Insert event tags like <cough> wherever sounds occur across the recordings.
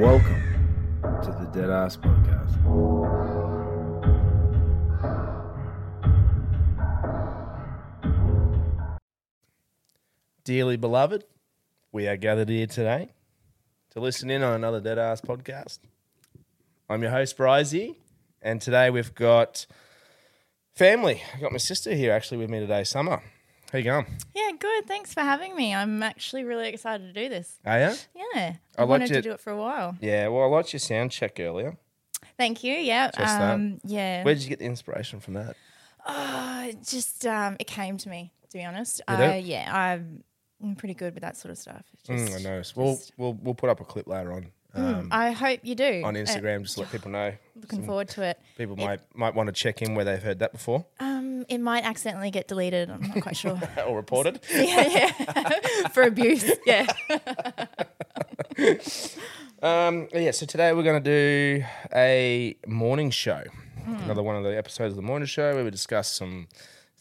Welcome to the Dead Ass Podcast. Dearly beloved, we are gathered here today to listen in on another Dead Ass Podcast. I'm your host, Bryzy, and today we've got family. I've got my sister here actually with me today, Summer. How you going? Yeah, good. Thanks for having me. I'm actually really excited to do this. Are you? Yeah, I I wanted it- to do it for a while. Yeah, well, I liked your sound check earlier. Thank you. Yeah. Just that. um, yeah. Where did you get the inspiration from that? Oh, it just um, it came to me. To be honest, it? yeah, I'm, I'm pretty good with that sort of stuff. It's Mm, I noticed. We'll, we'll we'll put up a clip later on um, I hope you do on Uh, Instagram just to let people know. looking Some forward to it. People It- might might want to check in where they've heard that before Um, it might accidentally get deleted. I'm not quite sure. <laughs> or reported. <laughs> yeah, yeah. <laughs> for abuse. Yeah. Um, yeah, so today we're going to do a mourning show. Another one of the episodes of the mourning show where we discuss some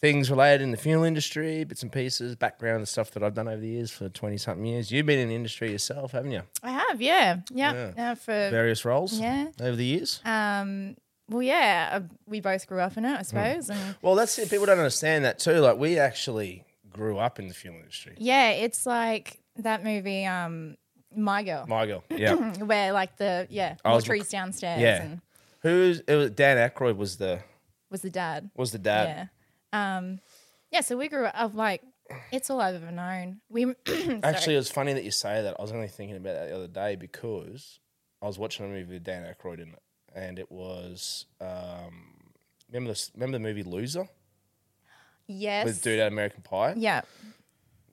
things related in the funeral industry, bits and pieces, background, the stuff that I've done over the years for 20 something years. You've been in the industry yourself, haven't you? I have. Yeah. Yeah. Yeah. yeah for Various roles yeah. over the years. Um, well, yeah, uh, we both grew up in it, I suppose. And Well, that's it. People don't understand that too. Like, we actually grew up in the funeral industry. yeah, it's like that movie, um, My Girl, My girl. <clears throat> Yeah. where like the yeah was mortuaries downstairs yeah. and Who's it was Dan Aykroyd was the was the dad. was the dad. Yeah. Um, yeah. So we grew up like it's all I've ever known. We. <clears throat> Actually, it was funny that you say that. I was only thinking about that the other day because I was watching a movie with Dan Aykroyd in it, and it was um, remember the remember the movie Loser yes. with Dude at American Pie. Yeah.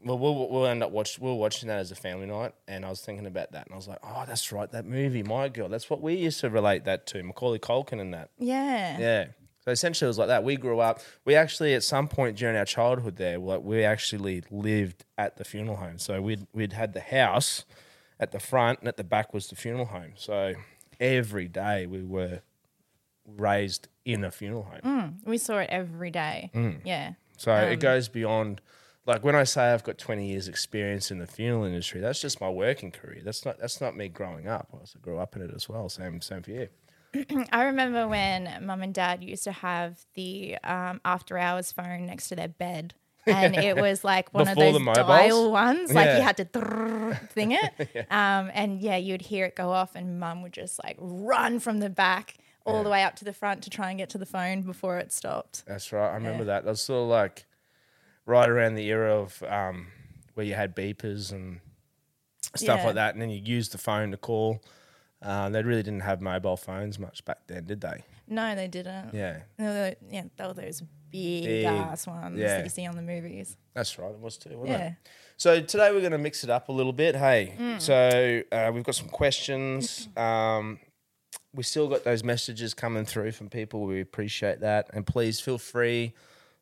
Well, we'll we'll end up watch we were watching that as a family night, and I was thinking about that, and I was like, oh, that's right, that movie, My Girl. That's what we used to relate that to, Macaulay Culkin and that. Yeah. Yeah. So essentially, it was like that. We grew up. We actually, at some point during our childhood, there, like we actually lived at the funeral home. So we'd we'd had the house, at the front, and at the back was the funeral home. So every day we were raised in a funeral home. We saw it every day. Mm. Yeah. So it goes beyond. Like when I say I've got 20 years experience in the funeral industry, that's just my working career. That's not that's not me growing up. I also grew up in it as well. Same same for you. <clears throat> I remember when mum and dad used to have the um, after hours phone next to their bed. And it <laughs> was like one Before of those dial ones, like Yeah. you had to thing it. <laughs> Um, and yeah, you'd hear it go off, and mum would just like run from the back all the way up to the front to try and get to the phone before it stopped. That's right. I remember that. That was sort of like right around the era of um, where you had beepers and stuff Yeah. like that, and then you used the phone to call. Uh, they really didn't have mobile phones much back then, did they? No, they didn't. Yeah, They yeah, they were those big, Big, ass ones yeah. that you see on the movies. that's right. It was too, wasn't Yeah. it? So today we're going to mix it up a little bit. Hey, Mm. so uh, we've got some questions. <laughs> Um, we still got those messages coming through from people. We appreciate that, and please feel free.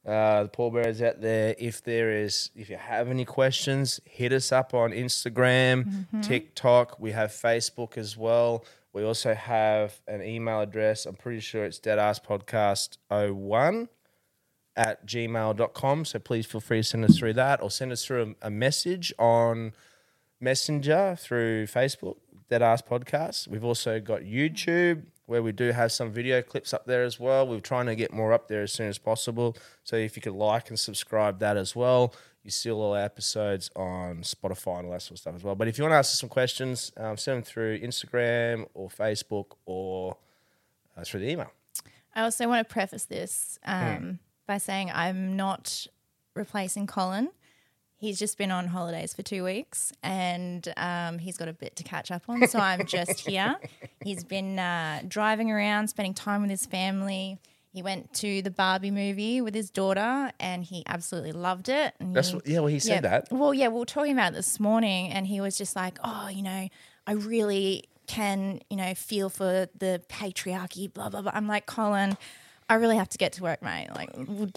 Uh, the pallbearers out there, if there is, if you have any questions, hit us up on Instagram, Mm-hmm. TikTok. We have Facebook as well. We also have an email address. I'm pretty sure it's deadasspodcast01 at gmail.com. So please feel free to send us through that or send us through a, a message on Messenger through Facebook, Dead Ass Podcast. We've also got YouTube where we do have some video clips up there as well. We're trying to get more up there as soon as possible. So if you could like and subscribe that as well, you see all our episodes on Spotify and all that sort of stuff as well. But if you want to ask us some questions, um, send them through Instagram or Facebook or uh, through the email. I also want to preface this Hmm. um, by saying I'm not replacing Colin. He's just been on holidays for two weeks and um, he's got a bit to catch up on. So I'm just <laughs> here. He's been uh, driving around, spending time with his family. He went to the Barbie movie with his daughter and he absolutely loved it. And That's he- what, yeah, well, he said that. well, yeah, we were talking about it this morning, and he was just like, "Oh, you know, I really can, you know, feel for the patriarchy." Blah blah blah. I'm like, Colin, I really have to get to work, mate. Like, we'll,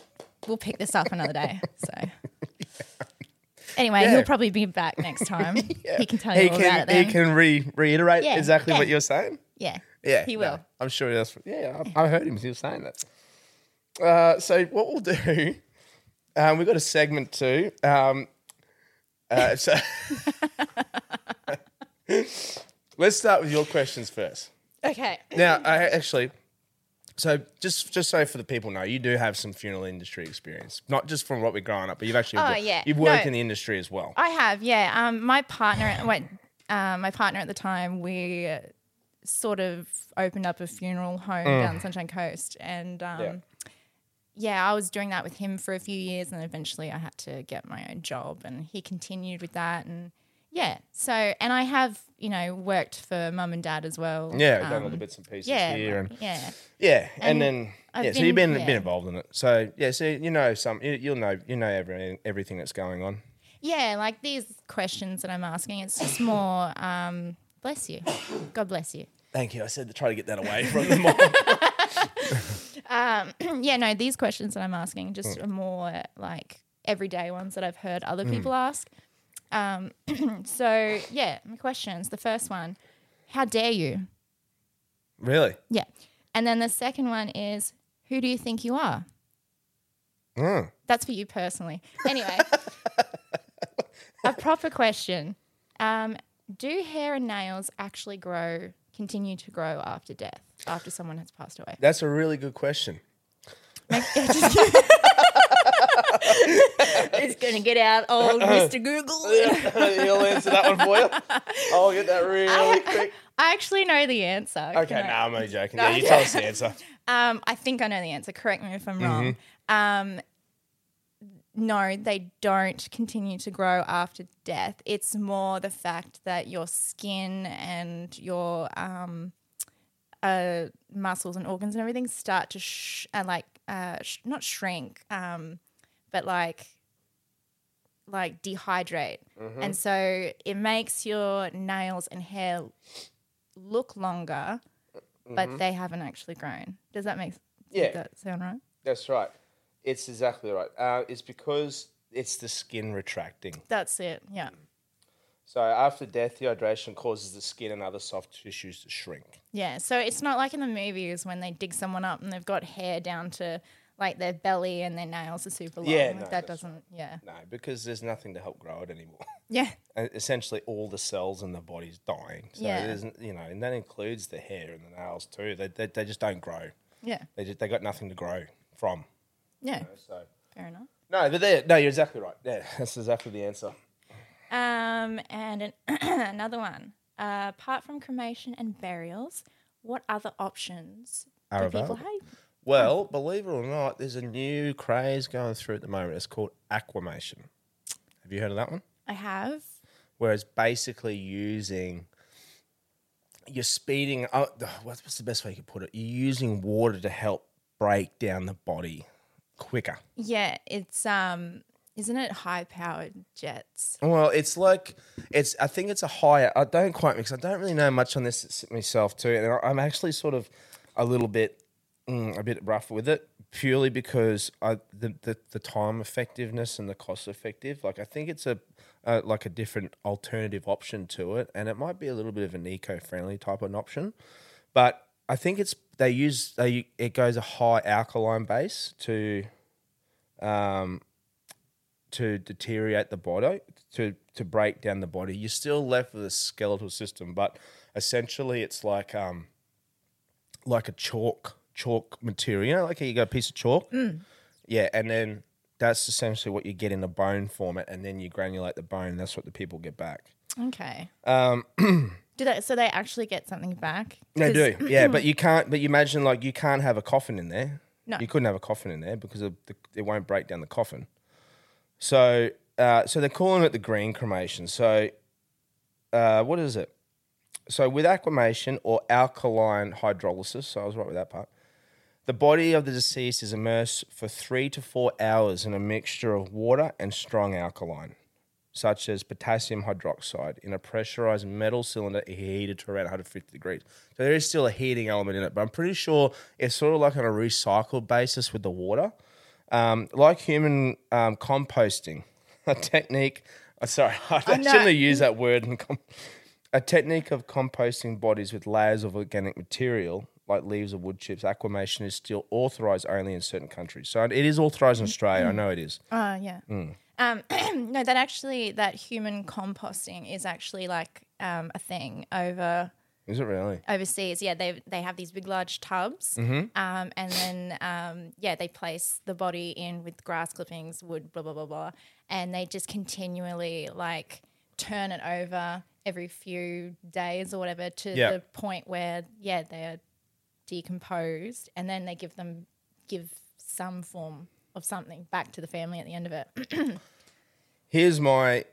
we'll pick this up another day. So. <laughs> Anyway, Yeah. he'll probably be back next <laughs> time. He can tell you He all about it then. he can re- reiterate Yeah, exactly yeah. what you're saying. yeah, Yeah, he no, will. I'm sure that's. Yeah, I, I heard him. He was saying that. Uh, so what we'll do, <laughs> um, we've got a segment too. Um, uh, so <laughs> let's start with your questions first. Okay. Now, I actually, so just just so for the people know, you do have some funeral industry experience, not just from what we're growing up, but you've actually Oh, yeah. you've worked No. in the industry as well. I have, yeah. Um, my partner, wait, uh, my partner at the time, we sort of opened up a funeral home down Sunshine Coast, and um, Yeah. yeah. I was doing that with him for a few years, and eventually I had to get my own job, and he continued with that, and yeah. So, and I have, you know, worked for mum and dad as well. Yeah, done all Um, the bits and pieces yeah, here, and yeah. Yeah, and, And then I've yeah, so you've been been- been involved in it. So yeah, so you know some you, you'll know you know everything everything that's going on. Yeah, like these questions that I'm asking, it's just more, um, bless you. God bless you. Thank you. I said to try to get that away from them all. <laughs> <laughs> <clears throat> yeah, no, these questions that I'm asking just are more like everyday ones that I've heard other people ask. Um, <clears throat> so yeah, my questions. The first one, how dare you? really? Yeah, and then the second one is, who do you think you are? Mm. That's for you personally. Anyway, <laughs> a proper question. Um, do hair and nails actually grow, continue to grow after death, after someone has passed away? That's a really good question. <laughs> <laughs> He's gonna get out old <laughs> Mr. Google. He'll answer that one for you. <laughs> I'll get that really quick. I actually know the answer. Okay, no, I- I'm only joking. Yeah, you tell us the <laughs> answer. Um, I think I know the answer. Correct me if I'm wrong. Mm-hmm. Um, no, they don't continue to grow after death. It's more the fact that your skin and your um, uh, muscles and organs and everything start to sh- and like uh, sh- not shrink, um, but like like dehydrate, Mm-hmm. and so it makes your nails and hair look longer, but they haven't actually grown. Does that make Mm-hmm. Yeah. that sound right? That's right. It's exactly right. Uh, it's because it's the skin retracting. That's it. Yeah. So after death, dehydration causes the skin and other soft tissues to shrink. Yeah, so it's not like in the movies when they dig someone up and they've got hair down to like their belly and their nails are super long. Yeah, like no, that doesn't. Yeah, No, because there's nothing to help grow it anymore. <laughs> yeah, And essentially, all the cells in the body's dying. So Yeah. there's, you know, and that includes the hair and the nails too. They, they, they just don't grow. yeah, They just, they got nothing to grow from. yeah. So Fair enough. no, but there, no, you're exactly right. Yeah, <laughs> that's exactly the answer. Um, and an <clears throat> another one. Uh, apart from cremation and burials, what other options Are do people have? Well, believe it or not, there's a new craze going through at the moment. It's called aquamation. Have you heard of that one? I have. Whereas basically using you're speeding. Oh, what's what's the best way you could put it? You're using water to help break down the body quicker. Yeah, it's um, isn't it high powered jets? Well, it's like it's. I think it's a higher. I don't quite mix. I don't really know much on this myself too, and I'm actually sort of a little bit, mm, a bit rough with it, purely because I the, the the time effectiveness and the cost effective. Like I think it's a, a like a different alternative option to it, and it might be a little bit of an eco friendly type of an option, but I think it's they use they it goes a high alkaline base to, um, to deteriorate the body, to to break down the body. You're still left with a skeletal system, but essentially it's like um like a chalk chalk material. You know, like you got a piece of chalk. Yeah, and then that's essentially what you get in a bone format, and then you granulate the bone. That's what the people get back. Okay. Um, <clears throat> Do they? So they actually get something back? They do, <clears throat> yeah, but you can't. But you imagine like you can't have a coffin in there. No. you couldn't have a coffin in there because of the, it won't break down the coffin. So, uh, so they're calling it the green cremation. So, uh, what is it? So, with aquamation or alkaline hydrolysis, so I was right with that part. The body of the deceased is immersed for three to four hours in a mixture of water and strong alkaline, such as potassium hydroxide, in a pressurized metal cylinder heated to around 150 degrees. So there is still a heating element in it, but I'm pretty sure it's sort of like on a recycled basis with the water. Um, like human um, composting, a technique. uh, sorry, <laughs> I shouldn't have used that word. in <laughs> com- a technique of composting bodies with layers of organic material like leaves or wood chips. Aquamation is still authorized only in certain countries. So it is authorized in Australia. I know it is. Uh, yeah. Mm. Um, <clears throat> no, that actually, that human composting is actually like um, a thing over Is it really? overseas. Yeah, they they have these big, large tubs, Mm-hmm. um, and then um, yeah, they place the body in with grass clippings, wood, blah blah blah blah, and they just continually like turn it over every few days or whatever to Yeah. the point where yeah they're decomposed, and then they give them give some form of something back to the family at the end of it. <clears throat> Here's my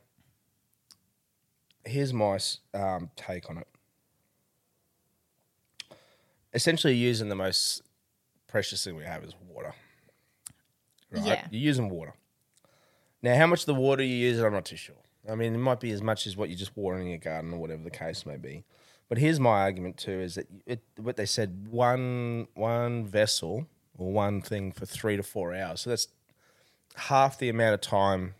here's my um, take on it. Essentially, using the most precious thing we have is water. Right? Yeah. You're using water. Now, how much of the water you use, I'm not too sure. I mean, it might be as much as what you're just watering your garden or whatever the case may be. But here's my argument too: is that it, what they said one one vessel or one thing for three to four hours. So that's half the amount of time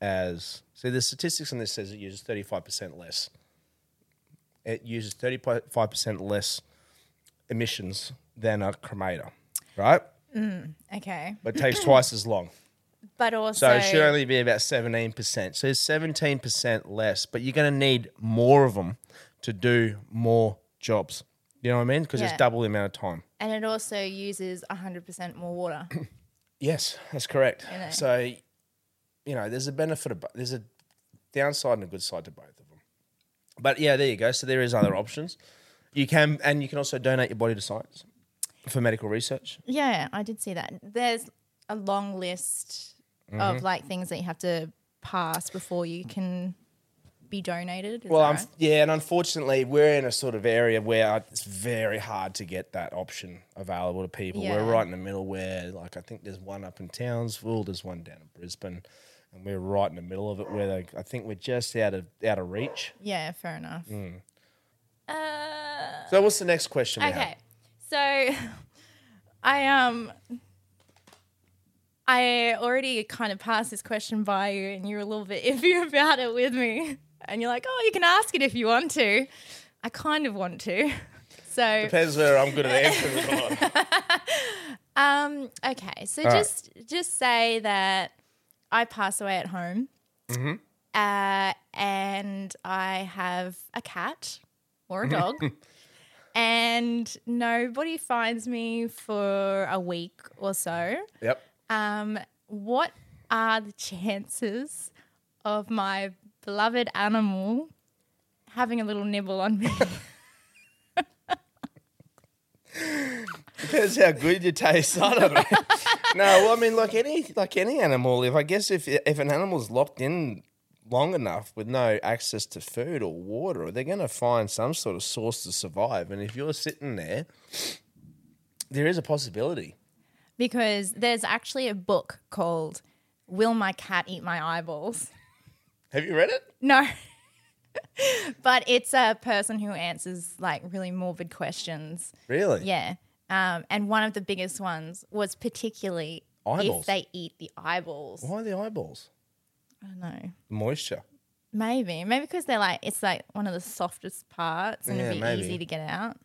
as see the statistics on this says it uses 35% less. It uses 35% less emissions than a cremator right? Mm, okay, but it takes <clears throat> twice as long. But also so it should only be about 17% so it's 17% less but you're going to need more of them to do more jobs you know what i mean because Yeah. it's double the amount of time and it also uses hundred percent more water. <clears throat> Yes, that's correct. know. So, you know, there's a benefit of bo- there's a downside and a good side to both of them. But yeah, there you go. So there is other options. You can and you can also donate your body to science for medical research. Yeah, I did see that. There's a long list Mm-hmm. of like things that you have to pass before you can be donated. Is Well, right? yeah, and unfortunately, we're in a sort of area where it's very hard to get that option available to people. Yeah. We're right in the middle where, like, I think there's one up in Townsville, there's one down in Brisbane, and we're right in the middle of it where they, I think we're just out of out of reach. yeah, fair enough. Mm. Uh, So, what's the next question? Okay, so <laughs> I um. I already kind of passed this question by you, and you're a little bit <laughs> iffy about it with me. And you're like, oh, you can ask it if you want to. I kind of want to. <laughs> So Depends whether I'm good at answering or not. <laughs> Um, okay, so just just say that I pass away at home, uh, and I have a cat or a dog, <laughs> and nobody finds me for a week or so. Yep. Um, what are the chances of my beloved animal having a little nibble on me? <laughs> Depends how good you taste. I don't know. no, well, I mean, like any like any animal, if I guess if if an animal's locked in long enough with no access to food or water, they're going to find some sort of source to survive. And if you're sitting there, there is a possibility. because there's actually a book called "Will My Cat Eat My Eyeballs?" Have you read it? No. <laughs> but it's a person who answers like really morbid questions. Really? Yeah. Um, and one of the biggest ones was particularly Eyeballs? if they eat the eyeballs. Why the eyeballs? I don't know. Moisture. Maybe. Maybe because they're like, it's like one of the softest parts and Yeah, it'd be maybe. easy to get out.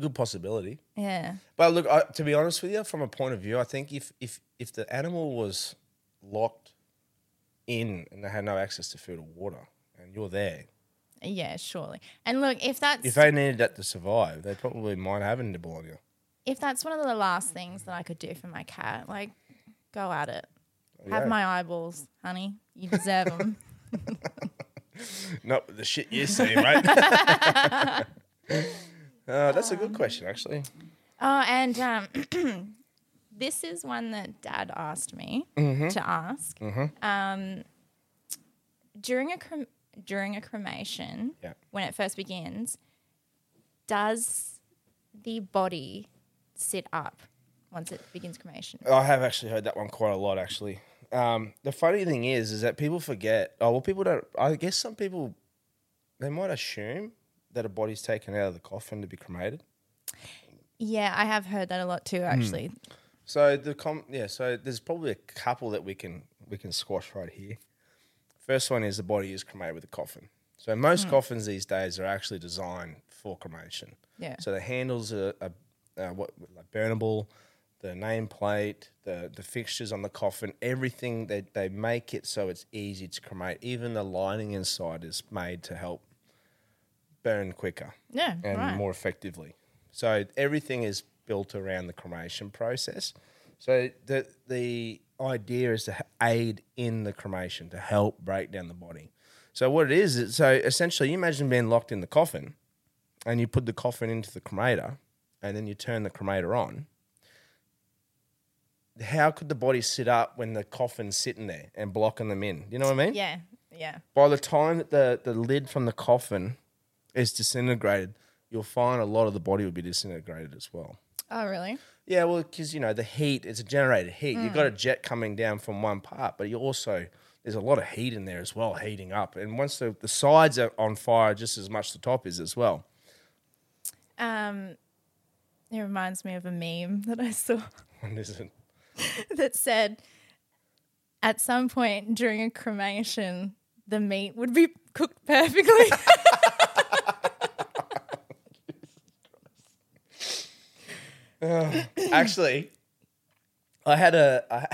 Good possibility. Yeah. But look, I, to be honest with you, from a point of view, I think if if if the animal was locked in and they had no access to food or water, and you're there, Yeah, surely. And look, if that's if they needed that to survive, they probably might have a nibble on you. if that's one of the last things that I could do for my cat, like go at it. Have my eyeballs, honey. You deserve them. <laughs> <laughs> Not the shit you see, mate. <laughs> uh, that's a good question, actually. Oh, and um, <clears throat> this is one that Dad asked me Mm-hmm. to ask. Um, during a crem- during a cremation, Yeah. when it first begins, does the body sit up once it begins cremation? I have actually heard that one quite a lot, actually. Um, the funny thing is, is that people forget. Oh well, people don't. I guess some people they might assume that a body's taken out of the coffin to be cremated. Yeah, I have heard that a lot Hmm. too. Actually, So the com yeah, so there's probably a couple that we can we can squash right here. First one is the body is cremated with a coffin. So most coffins these days are actually designed for cremation. Yeah. So the handles are, are uh, what like burnable, the nameplate, the the fixtures on the coffin, everything they they make it so it's easy to cremate. Even the lining inside is made to help burn quicker yeah, and right. more effectively. So everything is built around the cremation process. So the the idea is to aid in the cremation to help break down the body. So what it is, is so essentially, you imagine being locked in the coffin, and you put the coffin into the cremator, and then you turn the cremator on. How could the body sit up when the coffin's sitting there and blocking them in? You know what I mean? yeah, yeah. by the time that the, the lid from the coffin is disintegrated, you'll find a lot of the body will be disintegrated as well. Oh, really? Yeah, well, because you know the heat, it's a generated heat. You've got a jet coming down from one part, but you also there's a lot of heat in there as well, heating up. And once the, the sides are on fire, just as much the top is as well. Um, it reminds me of a meme <laughs> that I saw. And there's a- that said at some point during a cremation the meat would be cooked perfectly. <laughs> <laughs> <sighs> Actually, I had a. I,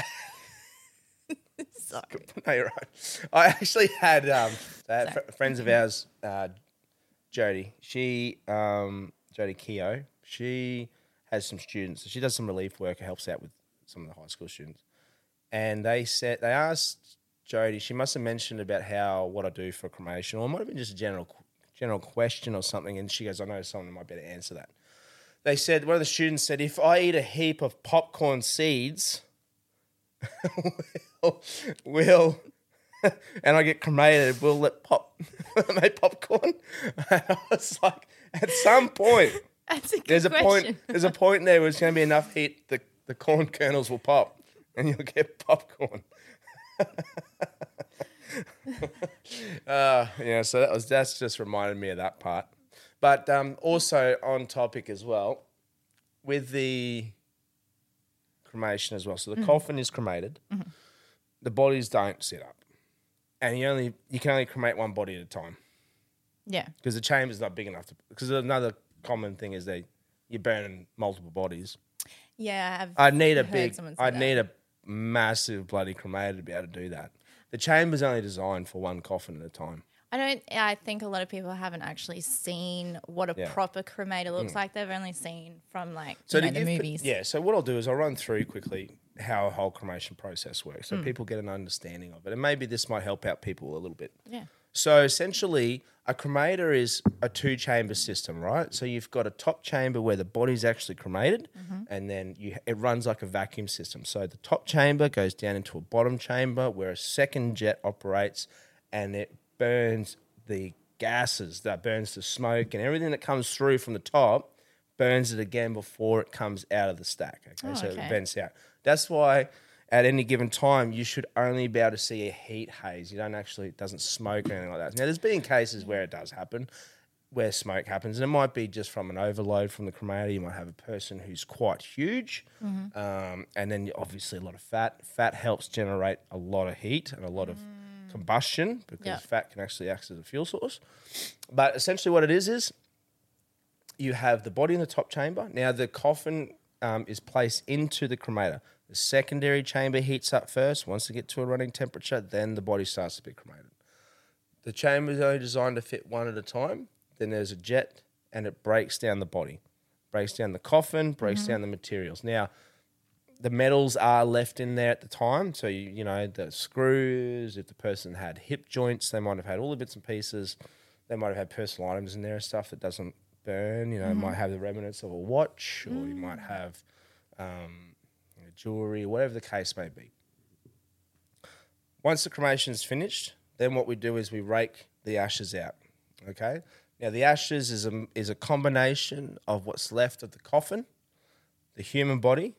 Sorry. <laughs> no, you're right. I actually had um, uh, fr- friends of ours, uh, Jody. She, um, Jody Keogh. She has some students. She does some relief work. Helps out with some of the high school students. And they said they asked Jody. She must have mentioned about how what I do for cremation, or it might have been just a general general question or something. And she goes, "I know someone who might be able to answer that." They said one of the students said, "If I eat a heap of popcorn seeds." <laughs> will, will <laughs> and I get cremated, will let pop <laughs> make popcorn? And I was like, at some point, a there's a question. point. There's a point there where it's going to be enough heat, the the corn kernels will pop, and you'll get popcorn. uh, yeah, so that was that's just reminded me of that part. But um, also on topic as well, with the cremation as well. So the coffin is cremated. The bodies don't sit up. and you only you can only cremate one body at a time Yeah. because the chamber's not big enough to. Because another common thing is they you're burning multiple bodies. Yeah. I'd need a big. I'd that. need a massive bloody cremator to be able to do that. The chamber's only designed for one coffin at a time. I don't. I think a lot of people haven't actually seen what a Yeah. Mm. proper cremator looks like. They've only seen from like So you know, to the give pe- movies. yeah. So what I'll do is I'll run through quickly how a whole cremation process works, so people get an understanding of it, and maybe this might help out people a little bit. Yeah. So essentially, a cremator is a two chamber system, right? So you've got a top chamber where the body's actually cremated, and then you it runs like a vacuum system. So the top chamber goes down into a bottom chamber where a second jet operates, and it burns the gases that burns the smoke and everything that comes through from the top burns it again before it comes out of the stack. Okay, so okay. it vents out. That's why at any given time you should only be able to see a heat haze. You don't actually it doesn't smoke or anything like that. Now there's been cases where it does happen, where smoke happens, and it might be just from an overload from the cremator. You might have a person who's quite huge, um, and then obviously a lot of fat. Fat helps generate a lot of heat and a lot of combustion because Yeah. fat can actually act as a fuel source. But essentially, what it is is you have the body in the top chamber. Now the coffin um, is placed into the cremator. The secondary chamber heats up first. Once it gets to a running temperature, then the body starts to be cremated. The chamber is only designed to fit one at a time. Then there's a jet, and it breaks down the body, breaks down the coffin, breaks down the materials. Now, the metals are left in there at the time. So you, you know the screws. If the person had hip joints, they might have had all the bits and pieces. They might have had personal items in there and stuff that doesn't burn. You know, it might have the remnants of a watch, or you might have um, you know, jewelry, whatever the case may be. Once the cremation is finished, then what we do is we rake the ashes out. Okay. Now the ashes is a is a combination of what's left of the coffin, the human body,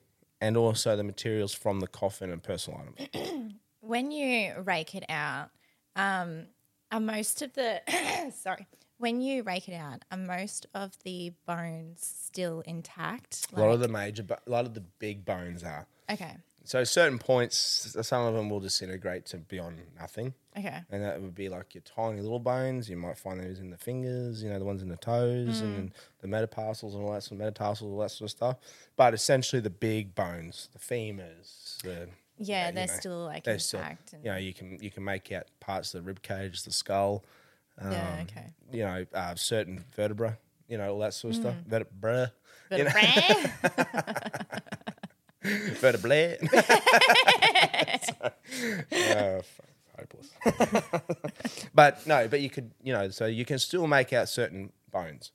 and also the materials from the coffin and personal items. <clears throat> When you rake it out, um, are most of the <coughs> sorry. When you rake it out, are most of the bones still intact? a lot of the major, bo- a lot of the big bones are. Okay. So certain points, some of them will disintegrate to beyond nothing. Okay. And that would be like your tiny little bones. You might find those in the fingers, you know, the ones in the toes and the metatarsals and all that sort of metatarsals, all that sort of stuff. But essentially the big bones, the femurs, the Yeah, you they're know, still like they're still, you know, you can you can make out parts of the rib cage, the skull, yeah. um, Okay. you know, uh, certain vertebra, you know, all that sort of stuff. Vertebra, But you know, <laughs> <laughs> <laughs> vertebrae. <laughs> uh, hopeless. <laughs> but no, but you could, you know, so you can still make out certain bones.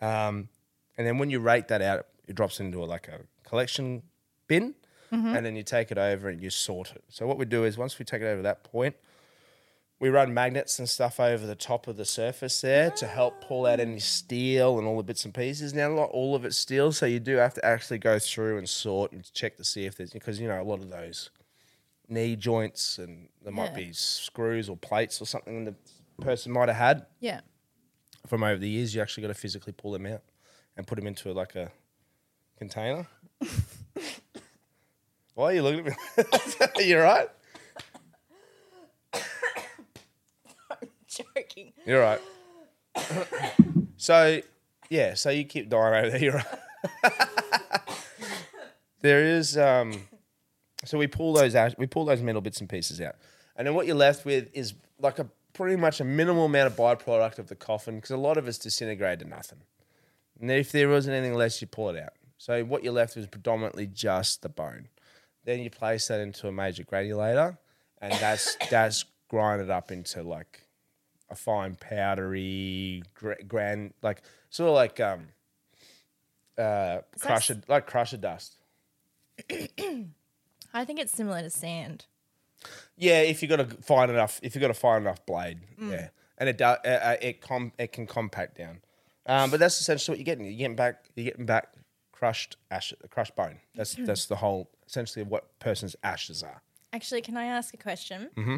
Um, and then when you rate that out, it drops into a, like a collection bin, and then you take it over and you sort it. So what we do is once we take it over that point, we run magnets and stuff over the top of the surface there to help pull out any steel and all the bits and pieces. Now, not all of it's steel, so you do have to actually go through and sort and check to see if there's because you know a lot of those knee joints and there might Yeah. be screws or plates or something the person might have had Yeah. from from over the years. You actually got to physically pull them out and put them into like a container. <laughs> Why are you looking at me? Are <laughs> you right? Joking. You're right. <coughs> so, yeah, so you keep dying over there. You're right. <laughs> there is, um, so we pull those out, we pull those metal bits and pieces out, and then what you're left with is like a pretty much a minimal amount of byproduct of the coffin because a lot of it's disintegrated to nothing. And if there wasn't anything less, you pull it out. So what you're left with is predominantly just the bone. Then you place that into a major granulator, and that's that's grinded up into like a fine powdery gra- grand like sort of like um uh crusher like crusher dust <clears throat> I think it's similar to sand. yeah if you've got a fine enough if you've got a fine enough blade Mm. yeah and it does uh, uh, it com it can compact down um but that's essentially what you're getting you're getting back you're getting back crushed ash the crushed bone that's <clears throat> that's the whole essentially of what person's ashes are Actually, can I ask a question? Mm-hmm.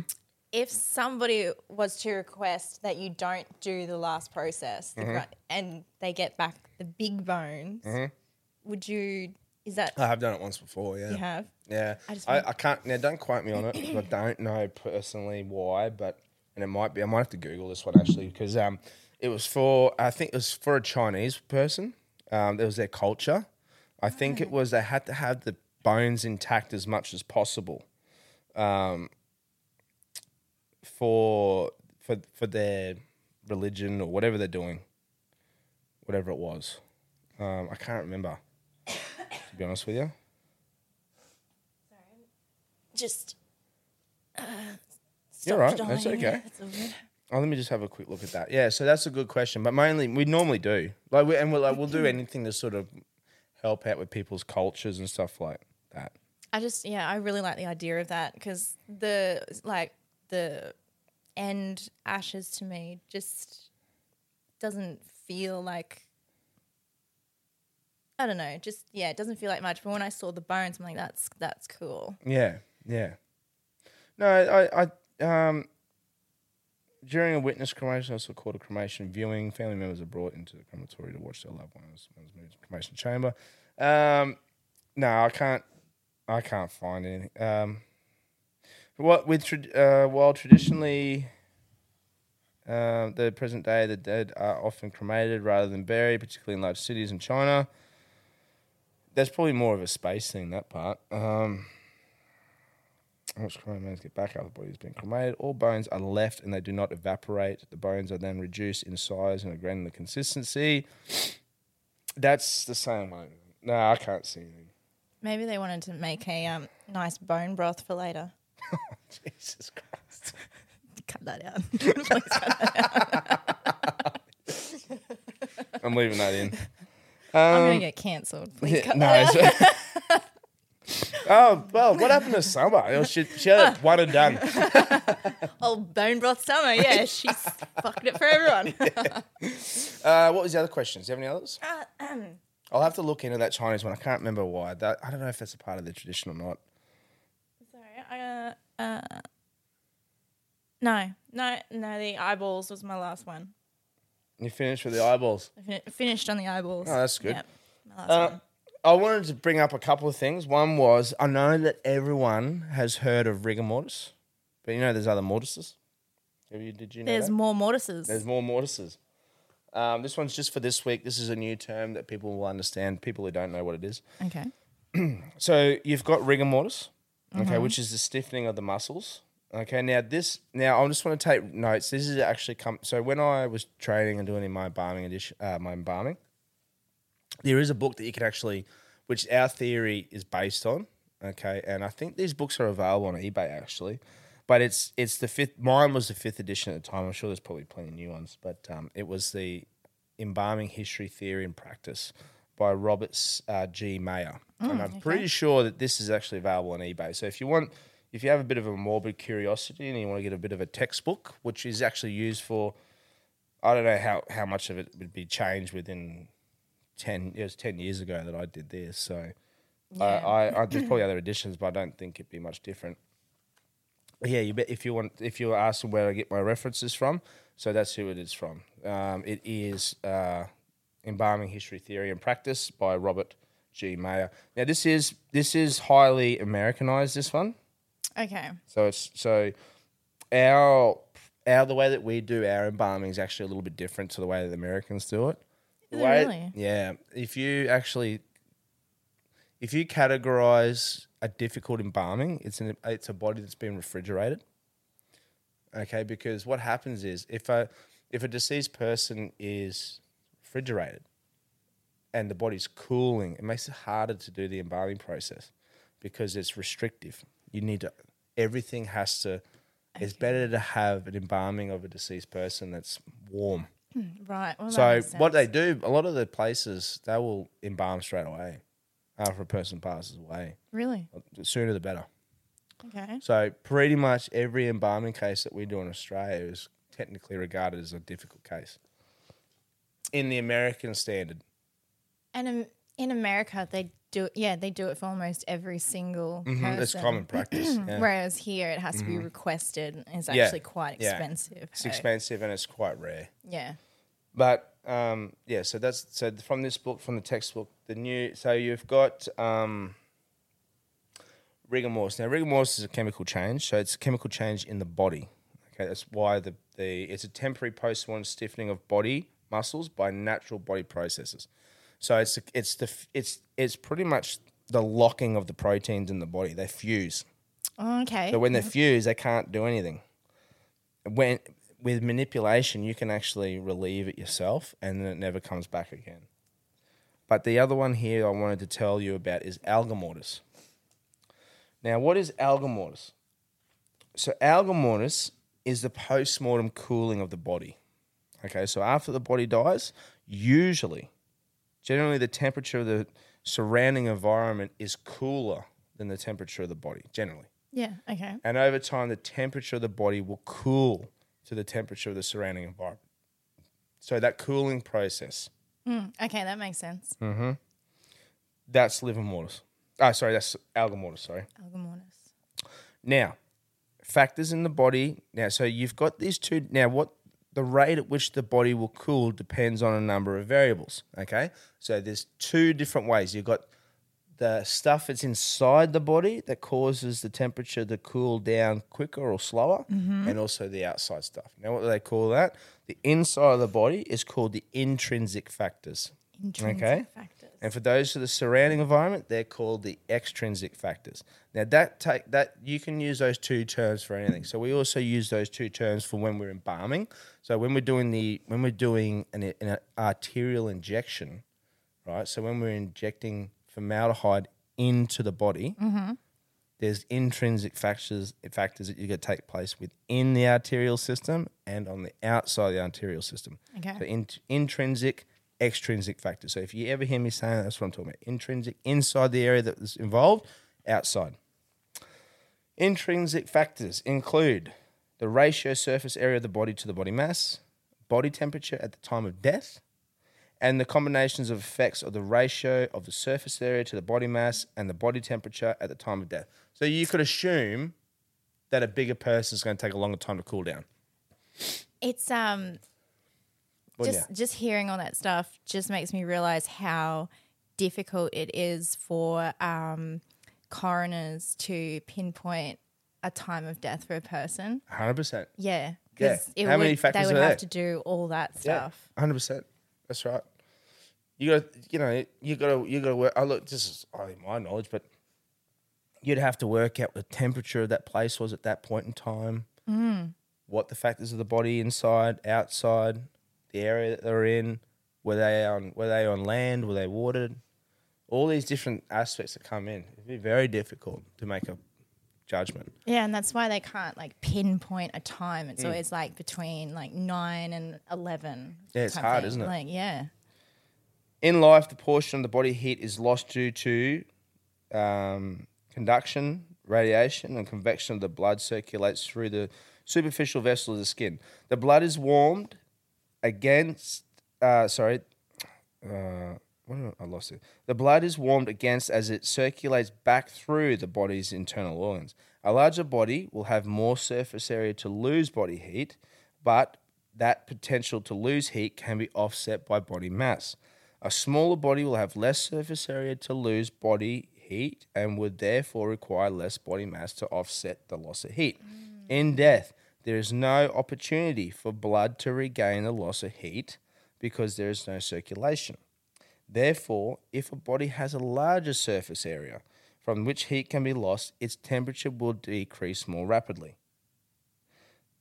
If somebody was to request that you don't do the last process the Mm-hmm. gr- and they get back the big bones, would you, Is that I have done it once before. Yeah. you have? Yeah, I just I, I can't. Now, don't quote me on it. 'cause I <clears throat> don't know personally why, but and it might be. I might have to Google this one actually because um, it was for. I think it was for a Chinese person. Um, it was their culture. I think it was they had to have the bones intact as much as possible. Um, for for for their religion or whatever they're doing, whatever it was. Um, I can't remember. To be honest with you. Just uh, You're right. That's okay. Oh, let me just have a quick look at that. Yeah, so that's a good question, but mainly we normally do like, we, and we'll like, we'll do <clears throat> anything to sort of help out with people's cultures and stuff like that. I just yeah, I really like the idea of that because the like the end ashes to me just doesn't feel like I don't know, just yeah, it doesn't feel like much. But when I saw the bones, I'm like, that's that's cool. Yeah, yeah. No, I, I, um, during a witness cremation, also called a cremation viewing, family members are brought into the crematory to watch their loved ones ones moved to the cremation chamber. Um, no, I can't, I can't find anything. Um, what with trad- uh, while traditionally. Um, the present day, the dead are often cremated rather than buried, particularly in large cities in China. That's probably more of a space thing, that part. Um, which cremains get back after the body has been cremated. All bones are left and they do not evaporate. The bones are then reduced in size and a granular consistency. That's the same one. No, I can't see anything. Maybe they wanted to make a um, nice bone broth for later. <laughs> Jesus Christ. Cut that out. <laughs> Please cut that out. I'm leaving that in. I'm Um, gonna get cancelled. Please cut no, that out. <laughs> oh, well, what happened to Summer? Oh, She, she had it one and done. Old bone broth summer. Yeah, she's fucking it for everyone. Uh, what was the other questions? Do you have any others? Uh, um, I'll have to look into that Chinese one. I can't remember why. That, I don't know if that's a part of the tradition or not. Uh, uh, no, no, no. The eyeballs was my last one. You finished with the eyeballs. I fin- finished on the eyeballs. Oh, that's good. Yep, my last Uh, one. I wanted to bring up a couple of things. One was I know that everyone has heard of rigor mortis, but you know there's other mortises. Have you, did you know There's that? more mortises. There's more mortises. Um, this one's just for this week. This is a new term that people will understand. People who don't know what it is. okay. <clears throat> So you've got rigor mortis, okay, Mm-hmm. which is the stiffening of the muscles. Okay, now this now I just want to take notes. This is actually come. So when I was training and doing my embalming edition, uh, my embalming, there is a book that you can actually, which our theory is based on. Okay, and I think these books are available on eBay actually, but it's it's the fifth. Mine was the fifth edition at the time. I'm sure there's probably plenty of new ones, but um, it was the embalming history, theory, and practice by Roberts uh, G. Mayer, and I'm pretty sure that this is actually available on eBay. So if you want. If you have a bit of a morbid curiosity and you want to get a bit of a textbook, which is actually used for, I don't know how, how much of it would be changed within 10 it was 10 years ago that I did this so I, I, I there's probably <clears throat> other editions but I don't think it'd be much different but yeah you bet if you want if you're asking where I get my references from so that's who it is from um, it is uh, embalming history theory and practice by Robert G Mayer now this is this is highly Americanized this one Okay. so it's so our our the way that we do our embalming is actually a little bit different to the way that the Americans do it. The it way- really? Yeah. If you actually if you categorize a difficult embalming, it's an it's a body that's been refrigerated. Okay, because what happens is if a if a deceased person is refrigerated and the body's cooling, it makes it harder to do the embalming process because it's restrictive. You need to everything has to it's better to have an embalming of a deceased person that's warm. Right. Well, So what they do, a lot of the places they will embalm straight away after a person passes away. Really? Uh, the sooner the better. Okay. So pretty much every embalming case that we do in Australia is technically regarded as a difficult case. In the American standard. And in, in America, they do yeah they do it for almost every single Mhm, person. It's common <clears throat> practice. yeah. Whereas here, it has to be requested. and It's Yeah, actually quite yeah. expensive. It's Hey. expensive and it's quite rare. Yeah. But um, yeah, so that's so from this book, from the textbook, the new. So you've got um, rigor mortis. Now, rigor mortis is a chemical change, so it's a chemical change in the body. Okay, that's why the the it's a temporary post-mortem stiffening of body muscles by natural body processes. So it's it's the it's it's pretty much the locking of the proteins in the body. They fuse. Oh, okay. So when they mm-hmm. fuse, they can't do anything. When with manipulation, you can actually relieve it yourself, and then it never comes back again. But the other one here I wanted to tell you about is algor mortis. Now, what is algor mortis? So algor mortis is the post-mortem cooling of the body. Okay, so after the body dies, usually, generally the temperature of the surrounding environment is cooler than the temperature of the body, generally. yeah. Okay. And over time, the temperature of the body will cool to the temperature of the surrounding environment. So that cooling process, Mm, okay, that makes sense. that's livor mortis. Oh, sorry, that's algor mortis, sorry. Algor mortis. Now, factors in the body. Now, so you've got these two. Now, what the rate at which the body will cool depends on a number of variables. Okay, so there's two different ways. You've got the stuff that's inside the body that causes the temperature to cool down quicker or slower, mm-hmm. and also the outside stuff. Now, what do they call that? The inside of the body is called the intrinsic factors. Intrinsic Okay. factors. And for those of the surrounding environment, they're called the extrinsic factors. Now that take that you can use those two terms for anything. So we also use those two terms for when we're embalming. So when we're doing the when we're doing an, an arterial injection, right? So when we're injecting formaldehyde into the body, mm-hmm. there's intrinsic factors factors that you get take place within the arterial system and on the outside of the arterial system. Okay. So in, intrinsic, extrinsic factors. So if you ever hear me saying that, that's what I'm talking about. Intrinsic, inside the area that is involved, outside. Intrinsic factors include the ratio surface area of the body to the body mass, body temperature at the time of death, and the combinations of effects of the ratio of the surface area to the body mass and the body temperature at the time of death. So you could assume that a bigger person is going to take a longer time to cool down. It's um Well, just yeah. just hearing all that stuff just makes me realize how difficult it is for um, coroners to pinpoint a time of death for a person. 100%. Yeah, Yeah. because it How many would, factors they would have there? to do all that stuff. hundred percent. That's right. You got, you know, you got to, you got to work. I look, this is only my knowledge, but you'd have to work out the temperature of that place was at that point in time, Mm. what the factors of the body inside, outside, the area that they're in, were they on, were they on land, were they watered, all these different aspects that come in. It'd be very difficult to make a judgment. Yeah, and that's why they can't like pinpoint a time. It's always like between like nine and eleven. Yeah, it's hard, thing. isn't it? Like, yeah. in life, the portion of the body heat is lost due to um, conduction, radiation, and convection of the blood circulates through the superficial vessel of the skin. The blood is warmed against, uh, sorry, uh, I I lost it. The blood is warmed against as it circulates back through the body's internal organs. A larger body will have more surface area to lose body heat, but that potential to lose heat can be offset by body mass. A smaller body will have less surface area to lose body heat and would therefore require less body mass to offset the loss of heat. In death, there is no opportunity for blood to regain the loss of heat because there is no circulation. Therefore, if a body has a larger surface area from which heat can be lost, its temperature will decrease more rapidly.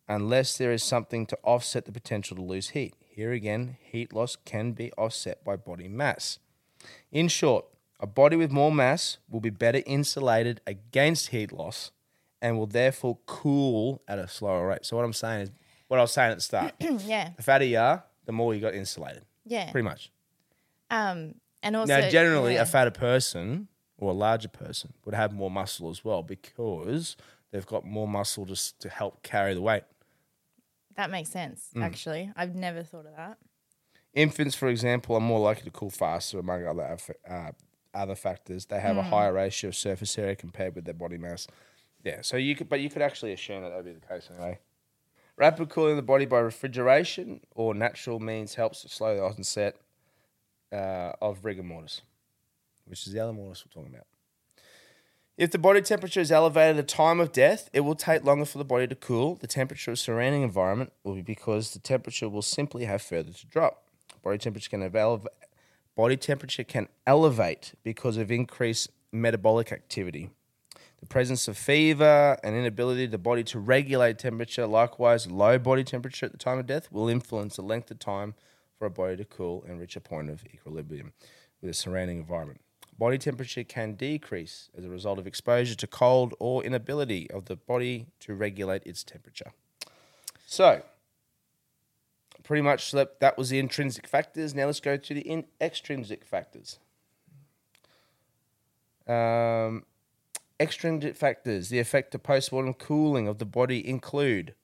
Unless there is something to offset the potential to lose heat. Here again, heat loss can be offset by body mass. In short, a body with more mass will be better insulated against heat loss and will therefore cool at a slower rate. So, what I'm saying is what I was saying at the start <clears throat> yeah. the fatter you are, the more you got insulated, Yeah. pretty much. Um, and also now, generally, yeah. a fatter person or a larger person would have more muscle as well because they've got more muscle just to help carry the weight. that makes sense. Mm. Actually, I've never thought of that. Infants, for example, are more likely to cool faster, among other uh, other factors. They have a higher ratio of surface area compared with their body mass. Yeah, so you could, but you could actually assume that that would be the case anyway. Rapid cooling of the body by refrigeration or natural means helps to slow the onset uh, of rigor mortis, which is the other mortis we're talking about. If the body temperature is elevated at the time of death, it will take longer for the body to cool. The temperature of surrounding environment will be because the temperature will simply have further to drop. Body temperature can elevate. Body temperature can elevate because of increased metabolic activity. The presence of fever and inability of the body to regulate temperature, likewise low body temperature at the time of death, will influence the length of time for a body to cool and reach a point of equilibrium with the surrounding environment. Body temperature can decrease as a result of exposure to cold or inability of the body to regulate its temperature. So, pretty much that, that was the intrinsic factors. Now let's go to the in, extrinsic factors. Um, extrinsic factors, the effect of postmortem cooling of the body include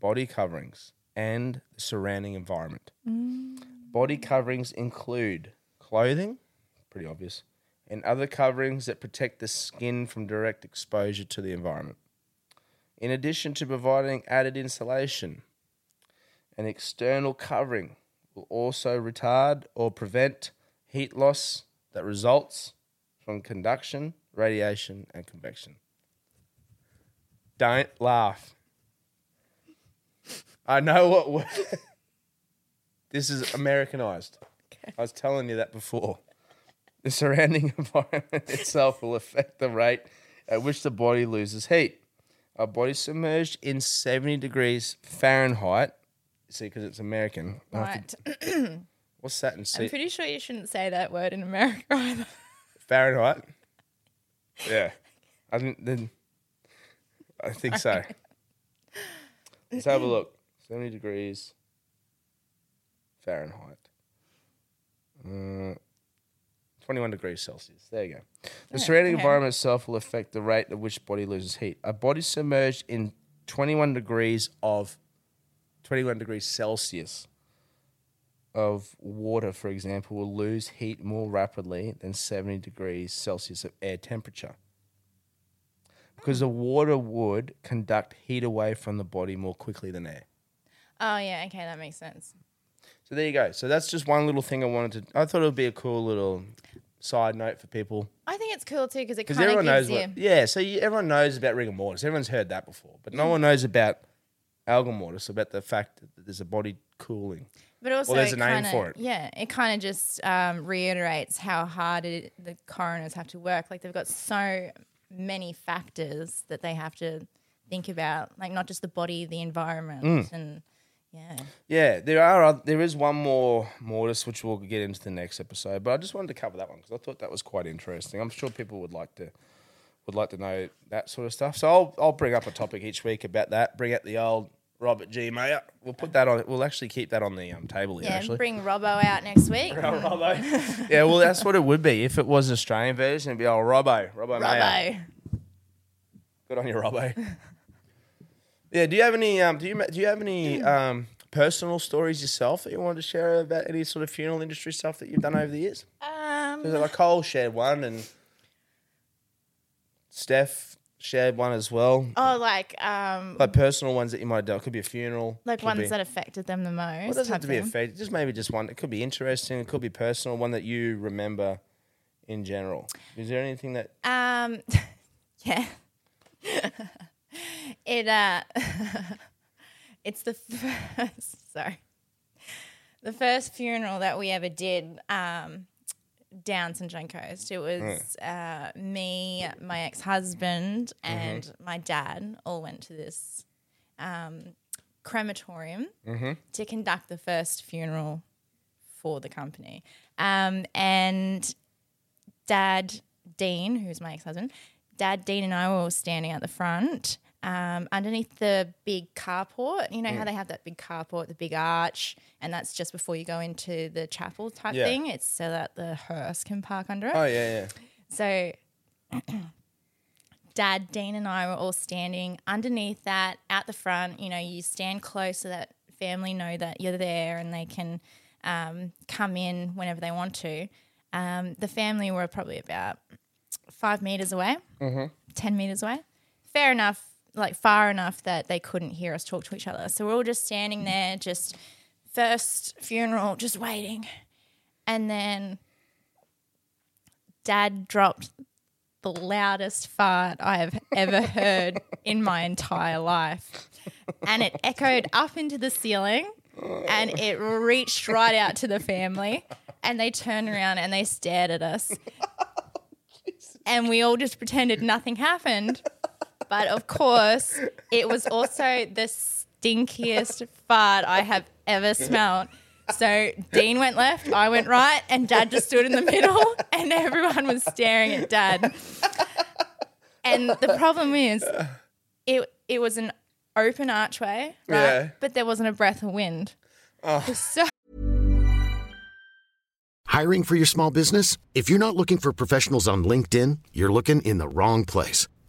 body coverings and the surrounding environment. Mm. Body coverings include clothing, pretty obvious, and other coverings that protect the skin from direct exposure to the environment. In addition to providing added insulation, an external covering will also retard or prevent heat loss that results from conduction, radiation, and convection. Don't laugh. I know what. word- <laughs> this is Americanized. I was telling you that before. The surrounding <laughs> environment itself will affect the rate at which the body loses heat. A body submerged in 70 degrees Fahrenheit, see, because it's American. I have to- Right. <coughs> what's that in I'm pretty sure you shouldn't say that word in America either. Fahrenheit? Yeah. I think then I think so. Let's have a look. 70 degrees Fahrenheit. Uh, 21 degrees Celsius. There you go. The surrounding okay. environment itself will affect the rate at which body loses heat. A body submerged in 21 degrees of 21 degrees Celsius of water, for example, will lose heat more rapidly than 70 degrees Celsius of air temperature. Because the water would conduct heat away from the body more quickly than air. Oh yeah, okay, that makes sense. So there you go. So that's just one little thing I wanted to. I thought it would be a cool little side note for people I think it's cool too because it kind of everyone knows gives what. you. Yeah, so you, everyone knows about rigor mortis. Everyone's heard that before, but no one knows about algor mortis. About the fact that there's a body cooling. But also, there's it a name kinda, for it. Yeah, it kind of just um, reiterates how hard it, the coroners have to work. Like they've got so many factors that they have to think about, like not just the body, the environment, Mm. and yeah. Yeah, there are. There is one more mortis which we'll get into the next episode, but I just wanted to cover that one because I thought that was quite interesting. I'm sure people would like to would like to know that sort of stuff. So I'll I'll bring up a topic each week about that. Bring out the old Robert G. Mayer. We'll put that on. We'll actually keep that on the um, table here. Yeah, actually, bring Robbo out next week. <laughs> <laughs> yeah. Well, that's what it would be if it was an Australian version. It'd be old Robbo, Robbo, Mayer. Robbo. Good on you, Robbo. <laughs> yeah. Do you have any? Um, do you do you have any um, personal stories yourself that you wanted to share about any sort of funeral industry stuff that you've done over the years? Um, like Cole shared one, and Steph shared one as well. oh, like um, Like personal ones that you might have done. It could be a funeral. like ones be, that affected them the most. Well, it doesn't have to be a fate. Just maybe just one. It could be interesting. It could be personal. One that you remember in general. Is there anything that? Um, <laughs> yeah. <laughs> it uh, <laughs> it's the first. Sorry, the first funeral that we ever did. Um, down St John Coast. It was uh, me, my ex husband, and my dad all went to this um, crematorium to conduct the first funeral for the company. Um, and dad Dean, who's my ex husband, dad Dean and I were all standing at the front um, underneath the big carport. You know Mm. how they have that big carport, the big arch, and that's just before you go into the chapel type Yeah. thing. It's so that the hearse can park under it. Oh yeah, yeah. So, <clears throat> Dad, Dean, and I were all standing underneath that at the front. You know, you stand close so that family know that you're there and they can um, come in whenever they want to. Um, the family were probably about five meters away, 10 meters away. Fair enough. Like far enough that they couldn't hear us talk to each other. So we're all just standing there, just first funeral, just waiting. And then dad dropped the loudest fart I have ever heard in my entire life. And it echoed up into the ceiling and it reached right out to the family. And they turned around and they stared at us. <laughs> And we all just pretended nothing happened. But of course, it was also the stinkiest fart I have ever smelled. So Dean went left, I went right, and Dad just stood in the middle, and everyone was staring at Dad. And the problem is, it it was an open archway, right? Yeah. But there wasn't a breath of wind. Oh. So Hiring for your small business? If you're not looking for professionals on LinkedIn, you're looking in the wrong place.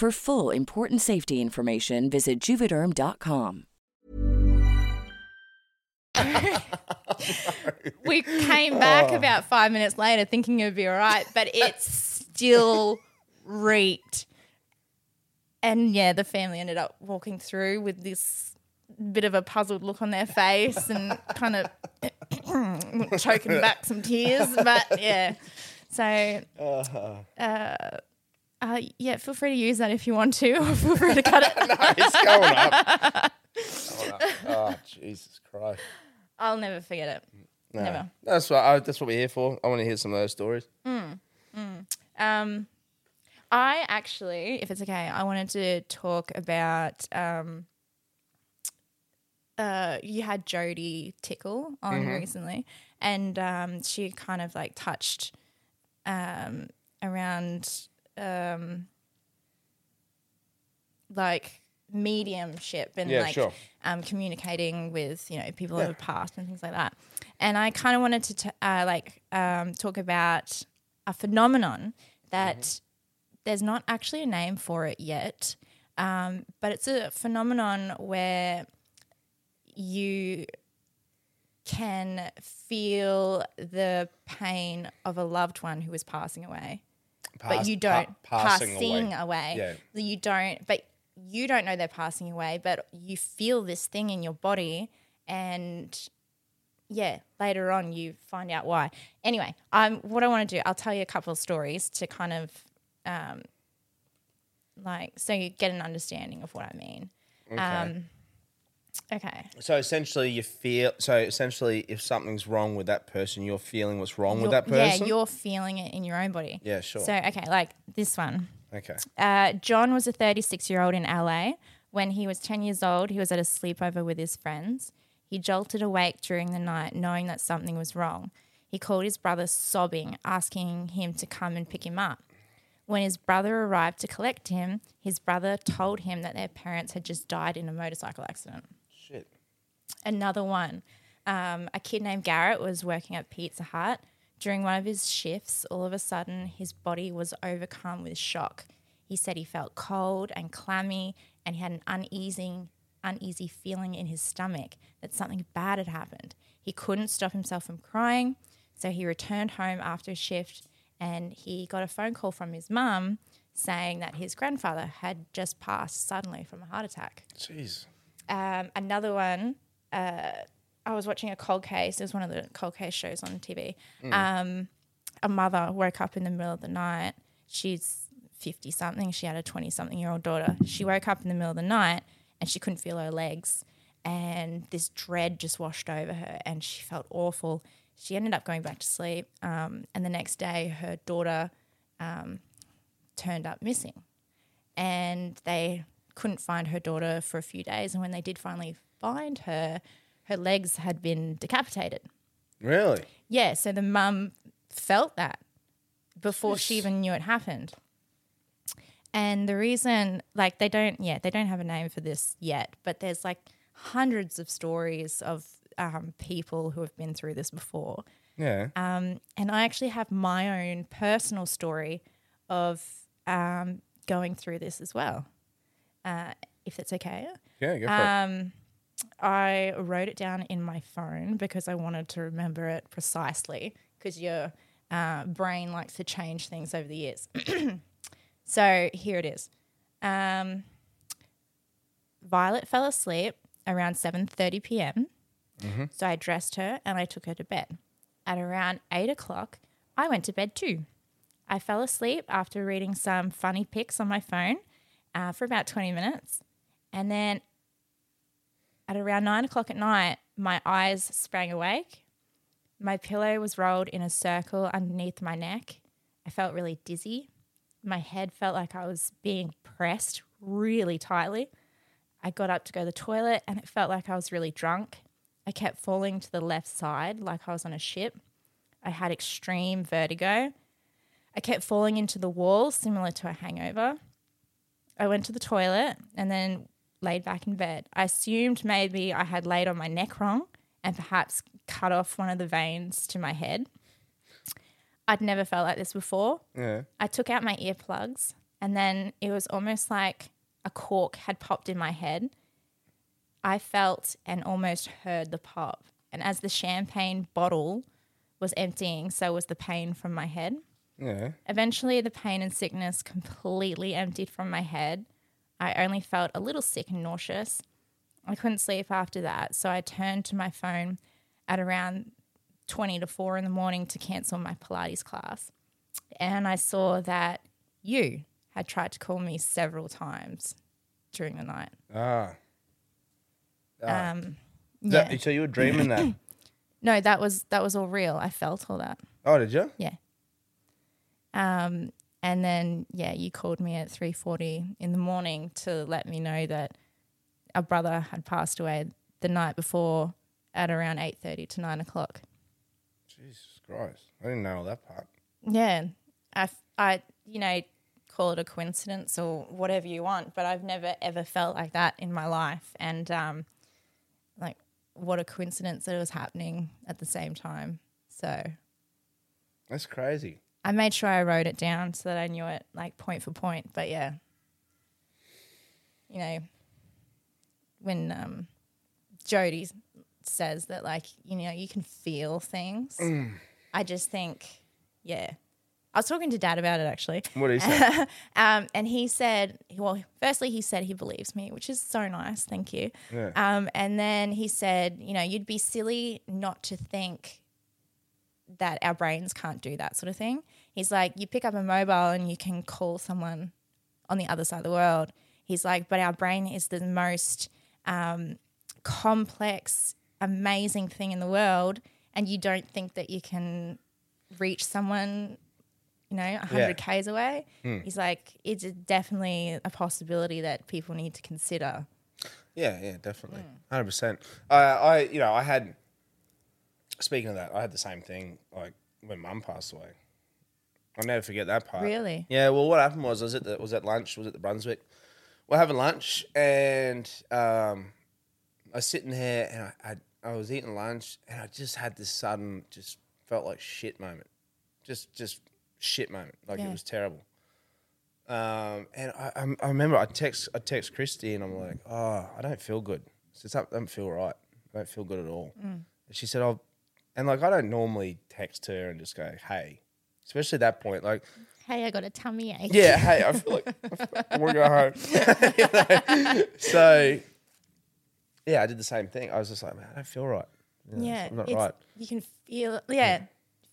For full important safety information, visit juvederm.com. <laughs> we came back about five minutes later thinking it would be all right, but it still reeked. And yeah, the family ended up walking through with this bit of a puzzled look on their face and kind of <coughs> choking back some tears. But yeah, so uh, uh, yeah, feel free to use that if you want to, or <laughs> feel free to <laughs> cut it. no, it's going up. Going <laughs> up. Oh, Jesus Christ. I'll never forget it. No. Never. That's what I, that's what we're here for. I want to hear some of those stories. Um, I actually, if it's okay, I wanted to talk about. Um, uh, you had Jodie Tickle on recently, and um, she kind of like touched um, around um, like mediumship and Yeah, like sure. um, communicating with you know people who have passed and things like that. And I kind of wanted to t- uh, like um, talk about a phenomenon that there's not actually a name for it yet, um, but it's a phenomenon where you can feel the pain of a loved one who is passing away but you don't pa- passing passing, away. away. Yeah. You don't, but you don't know they're passing away, but you feel this thing in your body, and yeah, later on you find out why. Anyway, um, what I want to do, I'll tell you a couple of stories to kind of, um, like, so you get an understanding of what I mean. Um, okay. So essentially, you feel. So essentially, if something's wrong with that person, you're feeling what's wrong with You're- that person. Yeah, you're feeling it in your own body. Yeah, sure. So okay, like this one. okay. Uh, John was a 36 year old in LA. When he was 10 years old, he was at a sleepover with his friends. He jolted awake during the night, knowing that something was wrong. He called his brother sobbing, asking him to come and pick him up. When his brother arrived to collect him, his brother told him that their parents had just died in a motorcycle accident. Shit. Another one. Um, a kid named Garrett was working at Pizza Hut. During one of his shifts, all of a sudden, his body was overcome with shock. He said he felt cold and clammy and he had an uneasing uneasy feeling in his stomach that something bad had happened. He couldn't stop himself from crying, so he returned home after a shift and he got a phone call from his mum saying that his grandfather had just passed suddenly from a heart attack. Jeez. Um, another one, uh, I was watching a cold case. It was one of the cold case shows on TV. Um, a mother woke up in the middle of the night. She's 50 something. She had a 20 something year old daughter. She woke up in the middle of the night and she couldn't feel her legs. And this dread just washed over her and she felt awful. She ended up going back to sleep. Um, and the next day, her daughter um, turned up missing and they couldn't find her daughter for a few days. And when they did finally find her, her legs had been decapitated. Really? Yeah, so the mum felt that before she even knew it happened. And the reason, like, they don't, yeah, they don't have a name for this yet, but there's like hundreds of stories of um, people who have been through this before. Yeah. Um, and I actually have my own personal story of um, going through this as well, uh, if that's okay. yeah, go for it. Um, I wrote it down in my phone because I wanted to remember it precisely because your uh, brain likes to change things over the years. <clears throat> so here it is. Um, Violet fell asleep around 7:30 p.m. So I dressed her and I took her to bed. At around eight o'clock, I went to bed too. I fell asleep after reading some funny pics on my phone uh, for about 20 minutes. And then at around nine o'clock at night, my eyes sprang awake. My pillow was rolled in a circle underneath my neck. I felt really dizzy. My head felt like I was being pressed really tightly. I got up to go to the toilet and it felt like I was really drunk. I kept falling to the left side like I was on a ship. I had extreme vertigo. I kept falling into the wall, similar to a hangover. I went to the toilet and then laid back in bed. I assumed maybe I had laid on my neck wrong and perhaps cut off one of the veins to my head. I'd never felt like this before. Yeah. I took out my earplugs and then it was almost like a cork had popped in my head. I felt and almost heard the pop. And as the champagne bottle was emptying, so was the pain from my head. Yeah. Eventually, the pain and sickness completely emptied from my head. I only felt a little sick and nauseous. I couldn't sleep after that, so I turned to my phone at around 20 to 4 in the morning to cancel my Pilates class. And I saw that you had tried to call me several times during the night. Ah. Um, That- yeah. so you were dreaming that? <coughs> No, that was that was all real. I felt all that. oh, did you? Yeah. Um, and then yeah, you called me at three forty in the morning to let me know that a brother had passed away the night before at around eight thirty to nine o'clock. Jesus Christ. I didn't know that part. Yeah, I, I, you know, call it a coincidence or whatever you want, but I've never ever felt like that in my life, and um, like what a coincidence that it was happening at the same time. So That's crazy. I made sure I wrote it down so that I knew it like point for point. But yeah, you know, when um, Jodie says that like you know you can feel things, I just think yeah. I was talking to Dad about it actually, What did he say? <laughs> um, and he said, well, firstly he said he believes me, which is so nice, thank you. Yeah. Um, and then he said, you know, you'd be silly not to think that our brains can't do that sort of thing. He's like, you pick up a mobile and you can call someone on the other side of the world. He's like, but our brain is the most um, complex, amazing thing in the world, and you don't think that you can reach someone, you know, 100 k's away. He's like, it's definitely a possibility that people need to consider. Yeah, yeah, definitely, hundred percent. I, I, you know, I had. Speaking of that, I had the same thing like when Mum passed away. I'll never forget that part. Really? Yeah. Well, what happened was, I was at the, was at lunch, was at the Brunswick. We're having lunch, and um, I was sitting there, and I, I, I was eating lunch, and I just had this sudden, just felt like shit moment, just, just shit moment, like Yeah. it was terrible. Um, and I, I'm- I remember I text I text Christy and I'm like, oh, I don't feel good. I don't feel right. I don't feel good at all. And she said, oh, and like I don't normally text her and just go, hey, especially at that point, like. Hey, I got a tummy ache. Yeah, hey, I feel like I, feel like I want to go home. <laughs> You know? So, yeah, I did the same thing. I was just like, man, I don't feel right. You know, Yeah, I'm not right. You can feel, yeah,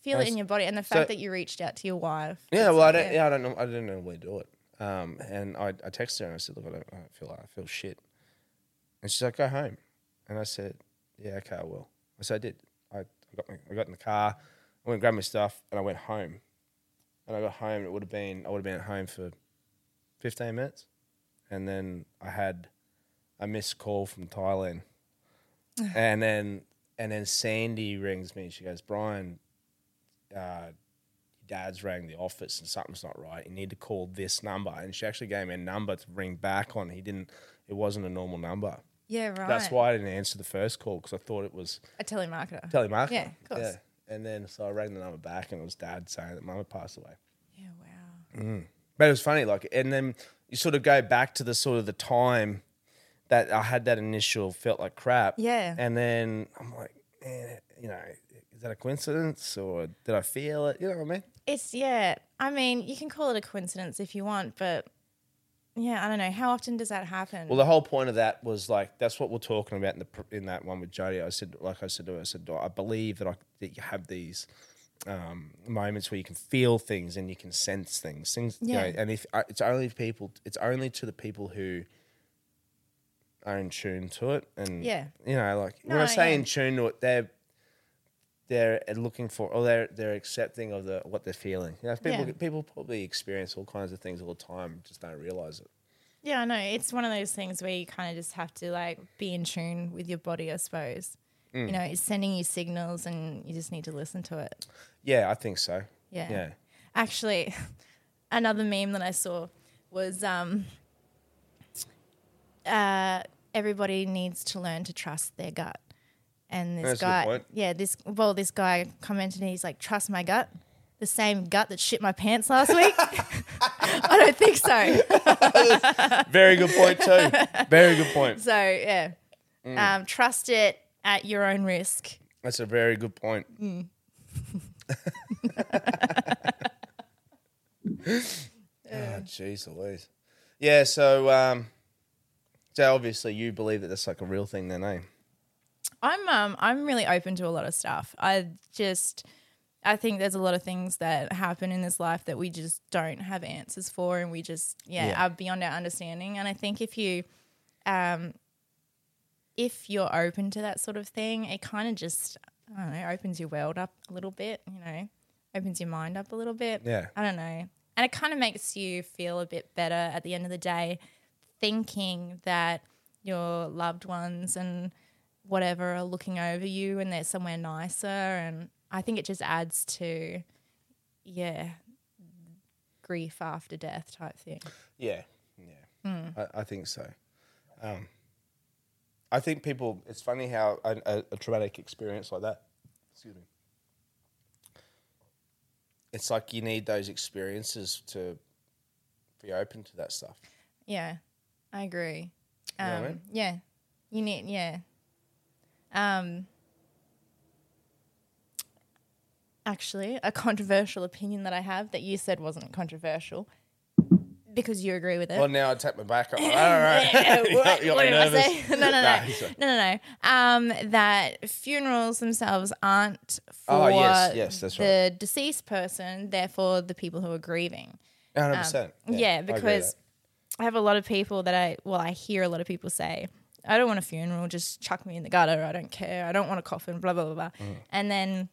feel it in your body, and the fact So- that you reached out to your wife. Yeah, well, I don't. Yeah, I don't know. I didn't normally do it. Um, and I, I texted her and I said, look, I don't, I don't feel like I feel shit. And she's like, go home. And I said, yeah, okay, I will. Said, I did. I, I got my, I got in the car. I went and grabbed my stuff and I went home. And I got home. It would have been I would have been at home for fifteen minutes, and then I had a missed call from Thailand, <laughs> and then and then Sandy rings me. She goes, Brian, uh, dad's rang the office and something's not right. You need to call this number. And she actually gave me a number to ring back on. He didn't, it wasn't a normal number. Yeah, right. That's why I didn't answer the first call because I thought it was a telemarketer. telemarketer. Yeah, of course. And then so I rang the number back and it was dad saying that mum had passed away. Yeah, wow. Mm. But it was funny, like, and then you sort of go back to the sort of the time that I had that initial felt like crap. Yeah. And then I'm like, man, you know, is that a coincidence or did I feel it? You know what I mean? It's yeah. I mean, you can call it a coincidence if you want, but yeah, I don't know. How often does that happen? Well, the whole point of that was like that's what we're talking about in the in that one with Jodie. I said, like I said to her, I said, I believe that I that you have these um, moments where you can feel things and you can sense things. Things, you know, and if uh, it's only people, it's only to the people who are in tune to it, and Yeah. you know, like when I say yeah. in tune to it, they're they're looking for or they're they're accepting of the what they're feeling. You know, people Yeah. people probably experience all kinds of things all the time, just don't realize it. yeah, I know. It's one of those things where you kind of just have to like be in tune with your body, I suppose. Mm. You know, it's sending you signals, and you just need to listen to it. Yeah, I think so. Yeah. Yeah. Actually, <laughs> another meme that I saw was um, uh, everybody needs to learn to trust their gut. And this That's guy, yeah, this well, this guy commented, and he's like, "Trust my gut." The same gut that shit my pants last week. <laughs> <laughs> I don't think so. <laughs> Very good point too. Very good point. So yeah, Mm. um, trust it at your own risk. That's a very good point. oh, jeez Louise. Yeah, so um, so obviously you believe that that's like a real thing then, eh? I'm um I'm really open to a lot of stuff. I just I think there's a lot of things that happen in this life that we just don't have answers for and we just yeah, Yeah. are beyond our understanding. And I think if you um if you're open to that sort of thing, it kind of just I don't know, opens your world up a little bit, you know, opens your mind up a little bit. Yeah. I don't know. And it kind of makes you feel a bit better at the end of the day, thinking that your loved ones and whatever are looking over you and they're somewhere nicer. And I think it just adds to, yeah, grief after death type thing. Yeah, yeah, I, I think so. Um, I think people. It's funny how a, a, a traumatic experience like that. Excuse me. It's like you need those experiences to be open to that stuff. Yeah, I agree. know Um, what I mean? Yeah, you need, yeah. Um, actually, a <laughs> controversial opinion that I have that you said wasn't controversial because you agree with it. Well, now I take my back up. <laughs> All right, <laughs> what, you got, what me did I nervous. say? No, no, no, Nah, no, no, no. Um, that funerals themselves aren't for Oh, yes, yes, that's the right. deceased person, therefore the people who are grieving. Hundred percent. Yeah, because I have a lot of people that I well, I hear a lot of people say, I don't want a funeral, just chuck me in the gutter, I don't care, I don't want a coffin, blah blah blah blah. Mm. And then,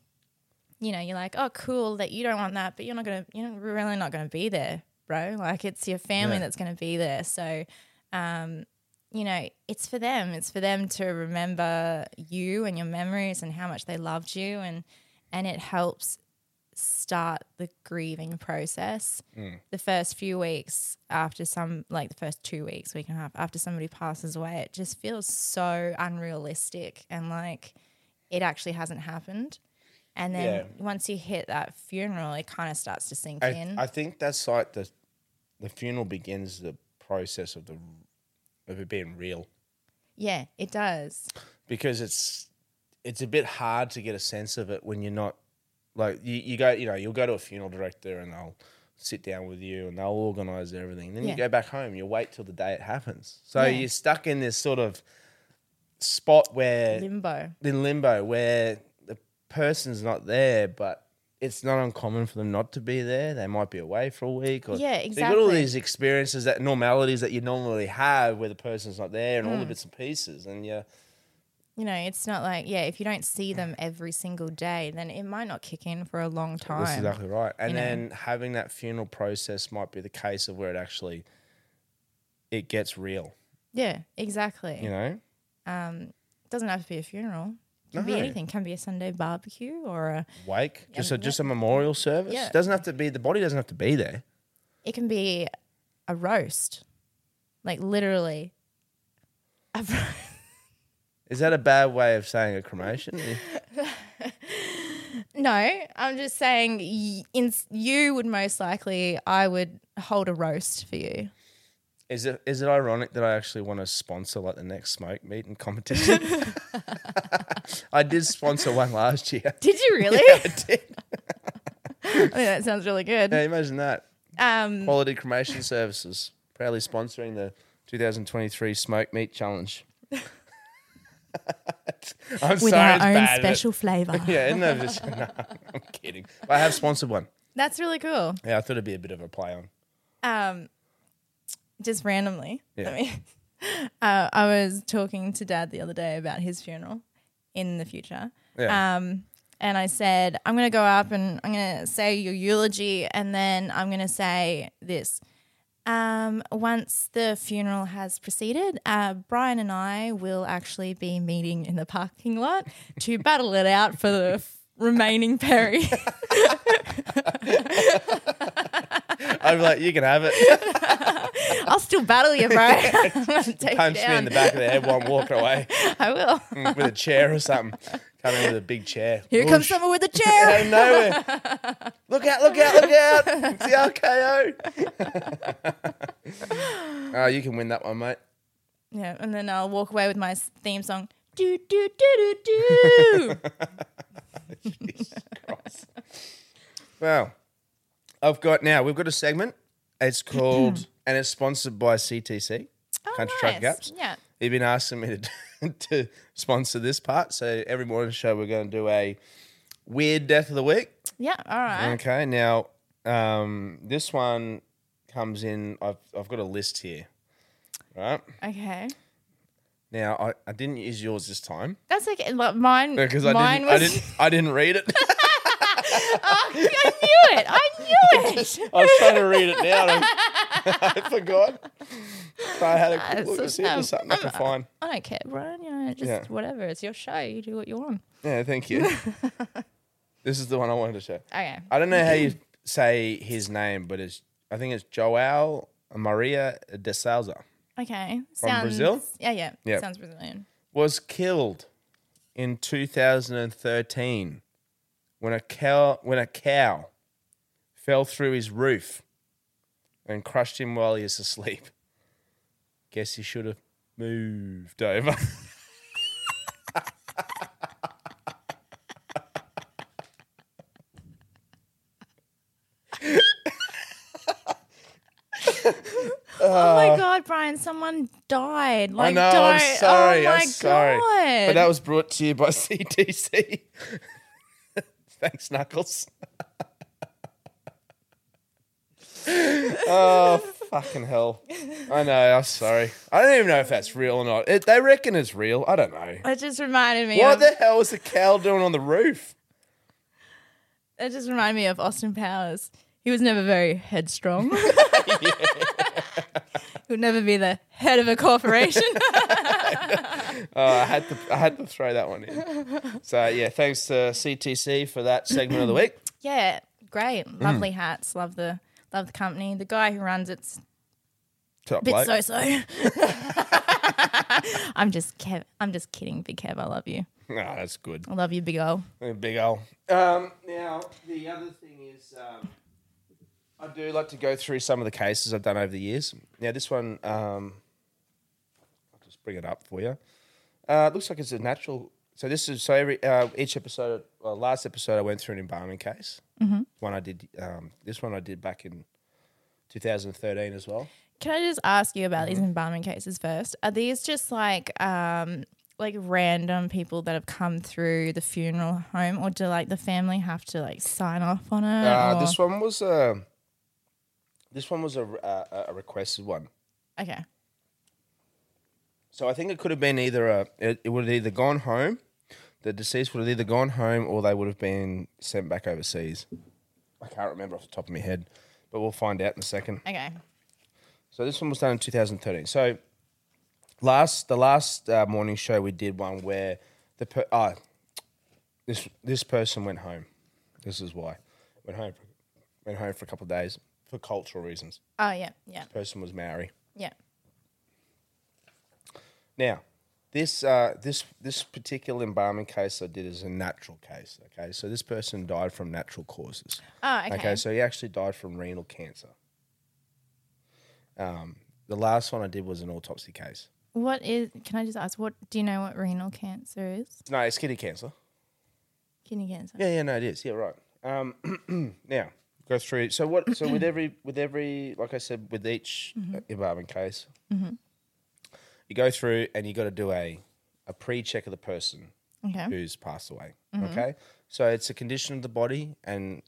you know, you're like, Oh, cool that you don't want that, but you're not gonna you're really not gonna be there, bro. Like it's your family Yeah. that's gonna be there. So um, you know, it's for them. It's for them to remember you and your memories and how much they loved you and and it helps start the grieving process. Mm. The first few weeks after some like the first two weeks, week and a half after somebody passes away, it just feels so unrealistic and like it actually hasn't happened. And then Yeah. once you hit that funeral, it kind of starts to sink I, in. I think that's like the the funeral begins the process of the of it being real Yeah, it does. because it's it's a bit hard to get a sense of it when you're not like you, you go you know you'll go to a funeral director and they'll sit down with you and they'll organize everything then Yeah. you go back home you wait till the day it happens so Yeah. you're stuck in this sort of spot where Limbo. in limbo where the person's not there, but it's not uncommon for them not to be there. They might be away for a week. Or, Yeah, So you've got all these experiences, that normalities that you normally have where the person's not there, and all Hmm. the bits and pieces, and yeah, You know, it's not like, yeah, if you don't see them every single day, then it might not kick in for a long time. that's exactly right. And you know. then having that funeral process might be the case of where it actually it gets real. Yeah, exactly. You know, Um, it doesn't have to be a funeral. It can be anything. It can be a Sunday barbecue or a wake just a just a memorial service. Yeah. Doesn't have to be the body doesn't have to be there. it can be a roast. Like literally. A <laughs> ro- Is that a bad way of saying a cremation? <laughs> no, I'm just saying y- in, you would most likely I would hold a roast for you. Is it is it ironic that I actually want to sponsor like the next smoke meeting competition? <laughs> <laughs> I did sponsor one last year. Did you really? I did. I think that sounds really good. Yeah, imagine that. Um, Quality Cremation Services proudly sponsoring the 2023 Smoke Meat Challenge. <laughs> I'm with sorry, our it's own bad, but- special flavor. <laughs> Yeah, isn't that just, <laughs> no, I'm kidding. But I have sponsored one. That's really cool. Yeah, I thought it'd be a bit of a play on. Um, just randomly. Yeah. I mean, uh, I was talking to Dad the other day about his funeral in the future. Yeah. Um, and I said, I'm going to go up and I'm going to say your eulogy, and then I'm going to say this. Um, once the funeral has proceeded, uh, Brian and I will actually be meeting in the parking lot to <laughs> battle it out for the f- remaining Perry. <laughs> Be like, you can have it. <laughs> I'll still battle you, bro. I'm Punch you me in the back of the head while I'm walking away I will. mm, with a chair or something. Come in with a big chair. Here comes someone with a out chair. of nowhere. look out, look out, look out. It's the RKO. oh, <laughs> ah, you can win that one, mate. yeah, and then I'll walk away with my theme song. Do do do do do. <laughs> Christ. Well, I've got now, we've got a segment. It's <clears throat> called, and it's sponsored by CTC, oh, Country Truck nice. Gaps. Yeah. You've been asking me to, <laughs> to sponsor this part. So every morning show, we're going to do a weird death of the week. Yeah. All right. Okay, now um, this one comes in. I've I've got a list here, right? Okay. Now I, I didn't use yours this time That's okay. Like mine. because I mine didn't I didn't I didn't read it. <laughs> I knew it. I knew it. <laughs> I was trying to read it now. I forgot. So I had a quick look to see if there's something I can find. I don't care, Brian. You know, just Yeah. whatever. It's your show. You do what you want. Yeah, thank you. <laughs> this is the one I wanted to show. Okay. I don't know how you say his name, but it's I think it's Joao Maria de Souza. Okay. From Sounds, Brazil? Yeah, yeah. Yeah. Sounds Brazilian. was killed in 2013 when a cow when a cow fell through his roof and crushed him while he was asleep. Guess he should have moved over. oh my God, Brian! Someone died. Like, I know, don't. Oh I'm sorry, Oh my I'm sorry. God. But that was brought to you by <laughs> CTC. Thanks, Knuckles. <laughs> oh, fucking hell. I know, I'm sorry. I don't even know if that's real or not. It, they reckon it's real. I don't know. It just reminded me. What of, the hell was the cow doing on the roof? It just reminded me of Austin Powers. He was never very headstrong. <laughs> he would never be the head of a corporation. Uh, <laughs> I had to I had to throw that one in. So yeah, thanks to CTC for that segment of the week. yeah, great, Mm. lovely hats. Love the love the company. The guy who runs it's Top a bit bloke. so so. <laughs> I'm just Kev. I'm just kidding, Big Kev. I love you. Oh, that's good. I love you, Big O. A Big ol'. Um, now the other thing is, um, I do like to go through some of the cases I've done over the years. Now, this one, um, I'll just bring it up for you. Uh, it looks like it's a natural. So this is so every uh, each episode. Well, last episode I went through an embalming case. Mm-hmm. One I did. Um, this one I did back in 2013 as well. Can I just ask you about these Mm-hmm. embalming cases first? Are these just like um like random people that have come through the funeral home, or do like the family have to like sign off on it? Uh, this one was a. This one was a, a, a requested one. Okay. So I think it could have been either a. It, it would have either gone home, the deceased would have either gone home or they would have been sent back overseas. I can't remember off the top of my head, but we'll find out in a second. Okay. So this one was done in 2013. So last the last uh, mourning show we did one where the per, ah this this person went home. This is why went home for, went home for a couple of days for cultural reasons. Oh yeah, yeah, Person was Maori. yeah. Now, this uh, this this particular embalming case I did is a natural case. Okay, so this person died from natural causes. Oh okay. Okay, so he actually died from renal cancer. Um, the last one I did was an autopsy case. what is? Can I just ask? What do you know? What renal cancer is? No, it's kidney cancer. Kidney cancer. Yeah, yeah, no, it is. Yeah, right. Um, <clears throat> now go through. So what? So with <coughs> every with every like I said with each uh embalming case, you go through and you got to do a a pre check of the person Okay. who's passed away. Mm-hmm. Okay, so it's a condition of the body, and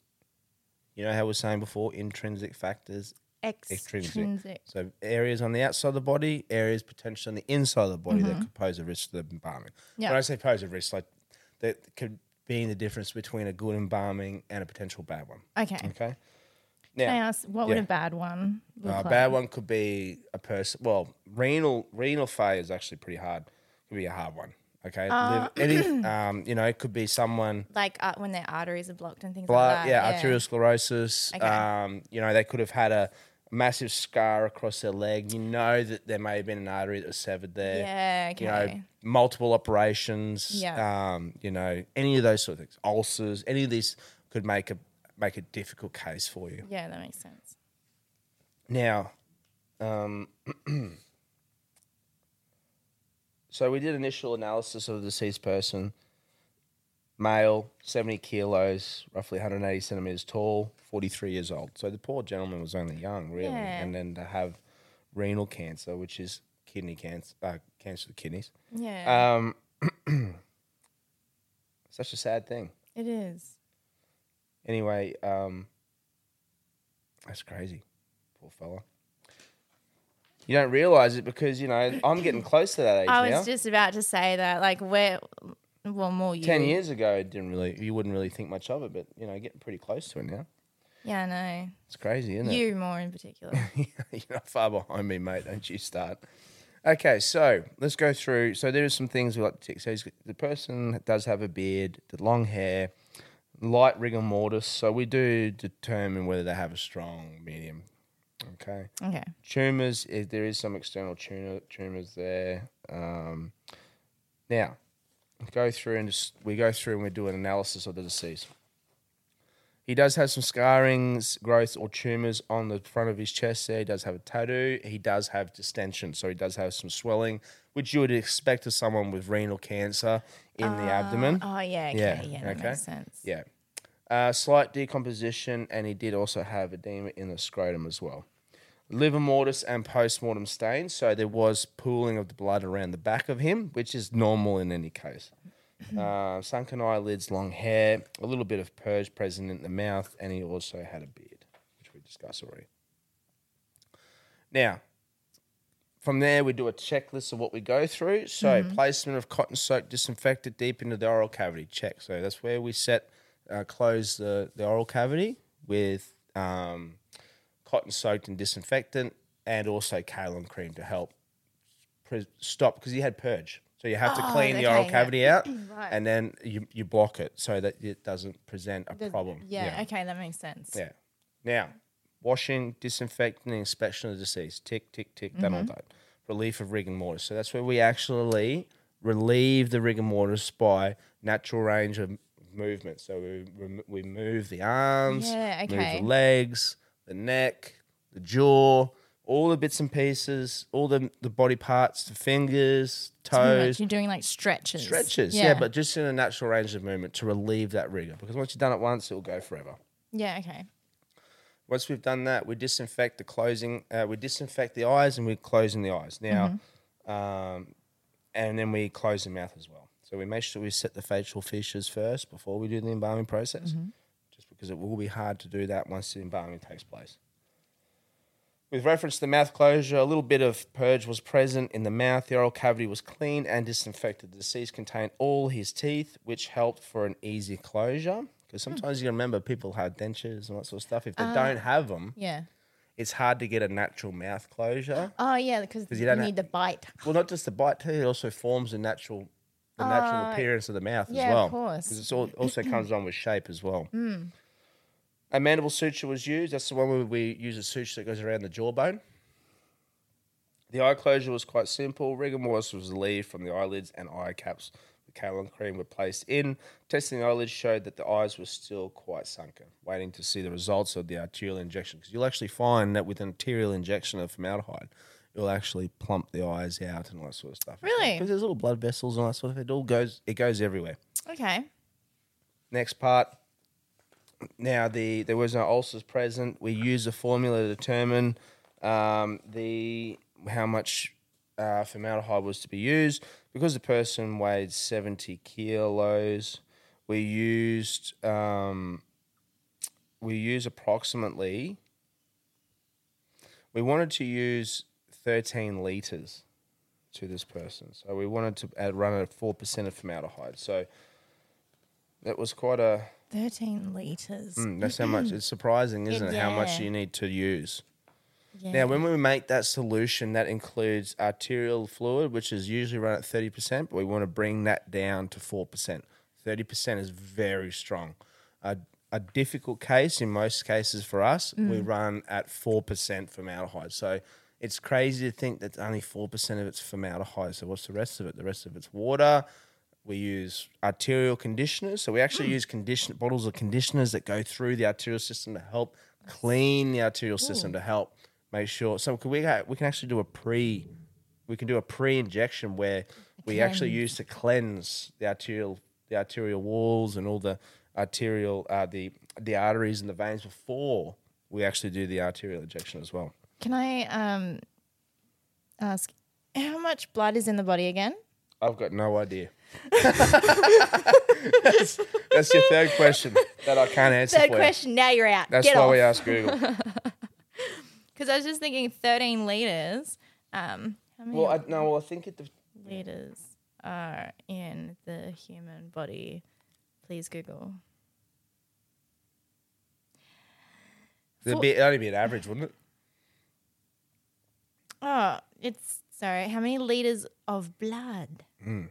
you know how we were saying before, intrinsic factors, extrinsic. Extrinsic. So areas on the outside of the body, areas potentially on the inside of the body that mm-hmm. could pose a risk to the embalming. Yeah. When I say pose a risk, like that could be the difference between a good embalming and a potential bad one. Okay. Okay. Can I Now, ask what would yeah. a bad one look a like? bad one could be a person. Well, renal renal failure is actually pretty hard. It Could be a hard one. Okay. Uh, any, <clears throat> um, you know, it could be someone Like uh, when their arteries are blocked and things blood, like that. yeah, arteriosclerosis. Okay. Um, you know, they could have had a massive scar across their leg. You know that there may have been an artery that was severed there. Yeah. Okay. You know, multiple operations. Yeah. Um, you know, any of those sort of things, ulcers, any of these could make a make a difficult case for you. yeah, that makes sense. Now, um, <clears throat> so we did initial analysis of the deceased person. Male, 70 kilos, roughly 180 centimeters tall, 43 years old. So the poor gentleman was only young, really. Yeah. And then to have renal cancer, which is kidney cancer, uh, cancer of the kidneys. Yeah. Um, <clears throat> such a sad thing. it is. Anyway, um, that's crazy. Poor fella. You don't realize it because, you know, I'm getting close to that age I now. was just about to say that, like, where, well, more you. 10 years ago, it didn't really, you wouldn't really think much of it, but, you know, getting pretty close to it now. Yeah, I know. It's crazy, isn't it? You more in particular. it? <laughs> You're not far behind me, mate. Don't you start. Okay, so let's go through. So there are some things we like to tick. So he's, the person does have a beard, the long hair, light rigor mortis. So we do determine whether they have a strong, medium. Okay. okay. Tumors, if there is some external tumor, tumors there. Um, now, go through and just, we go through and we do an analysis of the deceased. He does have some scarrings, growths, or tumors on the front of his chest there. He does have a tattoo. He does have distension, so he does have some swelling, which you would expect of someone with renal cancer in the abdomen. Oh, yeah. Okay. Yeah, Yeah, that okay. makes sense. Yeah. Uh, slight decomposition, and he did also have edema in the scrotum as well. Livor mortis and post mortem stains, so there was pooling of the blood around the back of him, which is normal in any case. Uh, sunken eyelids, long hair, a little bit of purge present in the mouth, and he also had a beard, which we discussed already. Now, from there, we do a checklist of what we go through. So, placement of cotton soaked disinfectant deep into the oral cavity, check. So, that's where we set, uh, close the, the oral cavity with um, cotton soaked and disinfectant and also kaolin cream to help pre- stop because you had purge. So, you have to Oh, clean the oral okay, yeah. cavity <clears throat> out Right. and then you, you block it so that it doesn't present a The- problem. Yeah, okay, that makes sense. Yeah. Now, washing, disinfecting, and inspection of the deceased. Tick, tick, tick. Done all mm-hmm. that. Relief of rigor mortis. So that's where we actually relieve the rigor mortis by natural range of movement. So we we move the arms, Yeah, move the legs, the neck, the jaw, all the bits and pieces, all the the body parts, the fingers, toes, You're doing like stretches. stretches. Yeah. but just in a natural range of movement to relieve that rigor. Because once you've done it once, it'll go forever. yeah, okay. Once we've done that, we disinfect the closing. Uh, we disinfect the eyes and we're closing the eyes now, um, and then we close the mouth as well. So we make sure we set the facial fissures first before we do the embalming process, just because it will be hard to do that once the embalming takes place. With reference to the mouth closure, a little bit of purge was present in the mouth. The oral cavity was cleaned and disinfected. The deceased contained all his teeth, which helped for an easy closure. Because sometimes you remember people had dentures and that sort of stuff. If they don't have them, Yeah. it's hard to get a natural mouth closure. Oh yeah, because 'Cause you, you don't need the bite. Well, not just the bite too; it also forms the natural, the natural Uh, appearance of the mouth yeah, as of well. course. 'Cause it's all, also comes on with shape as well. Hmm. A mandible suture was used. That's the one where we use a suture that goes around the jawbone. The eye closure was quite simple. Rigor mortis was relieved from the eyelids and eye caps. Kaolin cream were placed in. Testing the eyelids showed that the eyes were still quite sunken, waiting to see the results of the arterial injection. Because you'll actually find that with an arterial injection of formaldehyde, it'll actually plump the eyes out and all that sort of stuff. Really? Because there's little blood vessels and all that sort of thing. It all goes, it goes everywhere. Okay. Next part. Now the there was no ulcers present. We used a formula to determine um, the how much uh, formaldehyde was to be used. Because the person weighed seventy kilos, we used um, we used approximately. We wanted to use thirteen liters to this person, so we wanted to add, run at four percent of formaldehyde. So that was quite a Thirteen liters. Mm, that's how much. It's surprising, isn't it? How much you need to use. Yeah. Now, when we make that solution, that includes arterial fluid, which is usually run at thirty percent, but we want to bring that down to four percent. Thirty percent is very strong. A, a difficult case, in most cases for us, we mm. run at four percent formaldehyde. So it's crazy to think that only four percent of it's formaldehyde. So what's the rest of it? The rest of it's water. We use arterial conditioners. So we actually hmm. use condition bottles of conditioners that go through the arterial system to help clean the arterial system to help make sure. So can we we can actually do a pre we can do a pre injection where we actually use to cleanse the arterial the arterial walls and all the arterial uh, the the arteries and the veins before we actually do the arterial injection as well. Can I um ask how much blood is in the body again? I've got no idea. that's, that's your third question that I can't answer Third for you. question. Now you're out. That's Get why off. we ask Google. <laughs> Because I was just thinking, thirteen liters. Um, well, I, no, well, I think it. liters are in the human body? Please Google. It'd be, it'd only be an average, wouldn't it? Oh, it's sorry. How many liters of blood? Hmm.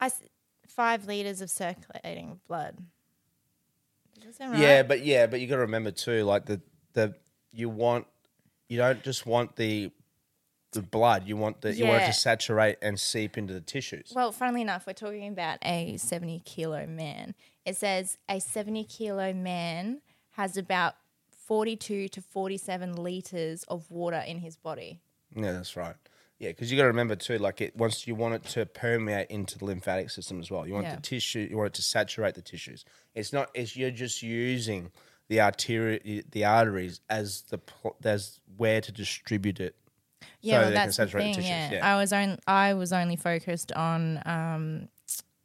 I s- five liters of circulating blood. Does that sound Yeah, right? but yeah, but you got to remember too, like the the you want you don't just want the the blood. You want the you want it Yeah. to saturate and seep into the tissues. Well, funnily enough, we're talking about a 70 kilo man. It says a 70 kilo man has about 42 to 47 liters of water in his body. Yeah, that's right. Yeah, because you got to remember too, like it once you want it to permeate into the lymphatic system as well. You want Yeah. the tissue, you want it to saturate the tissues. It's not. It's you're just using the artery, the arteries as the pl- as where to distribute it. Yeah, so well, that's the thing. the yeah. Yeah. I was on, I was only focused on um,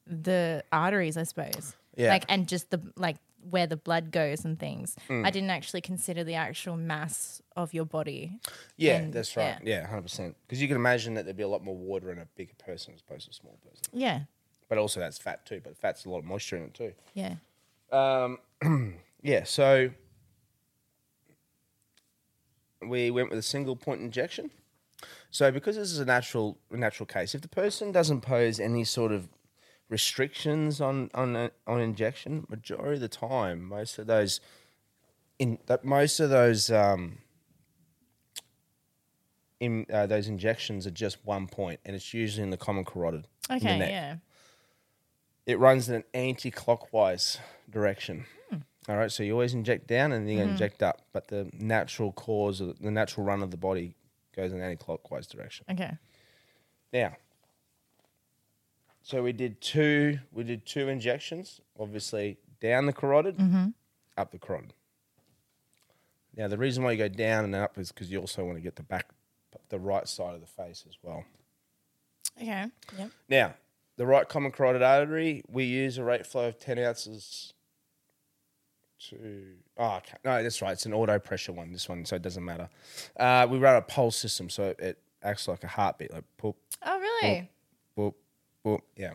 the arteries, I suppose. Yeah. Like and just the like where the blood goes and things. I didn't actually consider the actual mass of your body. Yeah, And- that's right. Yeah, hundred percent. Because you can imagine that there'd be a lot more water in a bigger person as opposed to a small person. Yeah. But also that's fat too. But fat's a lot of moisture in it too. Yeah. Um, <clears throat> yeah, so we went with a single point injection. So because this is a natural natural case, if the person doesn't pose any sort of restrictions on on on injection, majority of the time, most of those in that most of those um, in uh, those injections are just one point, and it's usually in the common carotid. Okay. Yeah. it runs in an anti-clockwise direction. All right, so you always inject down and then you mm-hmm. inject up, but the natural cause, of the natural run of the body goes in anti-clockwise direction. Okay. Now, so we did two. We did two injections. Obviously, down the carotid, mm-hmm. up the carotid. Now, the reason why you go down and up is because you also want to get the back, the right side of the face as well. Okay. Yep. Now, the right common carotid artery, we use a rate flow of 10 ounces to. Oh, okay. no, that's right. It's an auto pressure one, this one, so it doesn't matter. Uh, we run a pulse system, so it acts like a heartbeat, like poop, Oh, really? boop, boop. Yeah.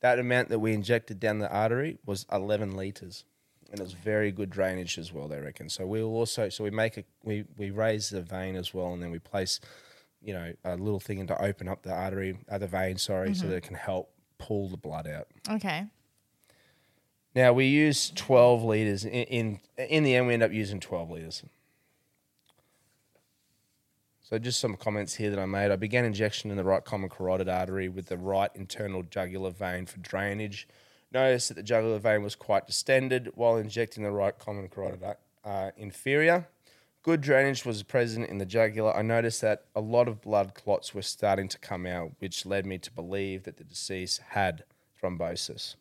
That amount that we injected down the artery was 11 liters. And it was very good drainage as well, they reckon. So we'll also, so we make a, we, we raise the vein as well, and then we place, you know, a little thing in to open up the artery, uh, the vein, sorry, so that it can help pull the blood out. Okay. Now we use 12 liters. In, in, in the end, we end up using 12 liters. So just some comments here that I made. I began injection in the right common carotid artery with the right internal jugular vein for drainage. Noticed that the jugular vein was quite distended while injecting the right common carotid uh, inferior. Good drainage was present in the jugular. I noticed that a lot of blood clots were starting to come out, which led me to believe that the deceased had thrombosis.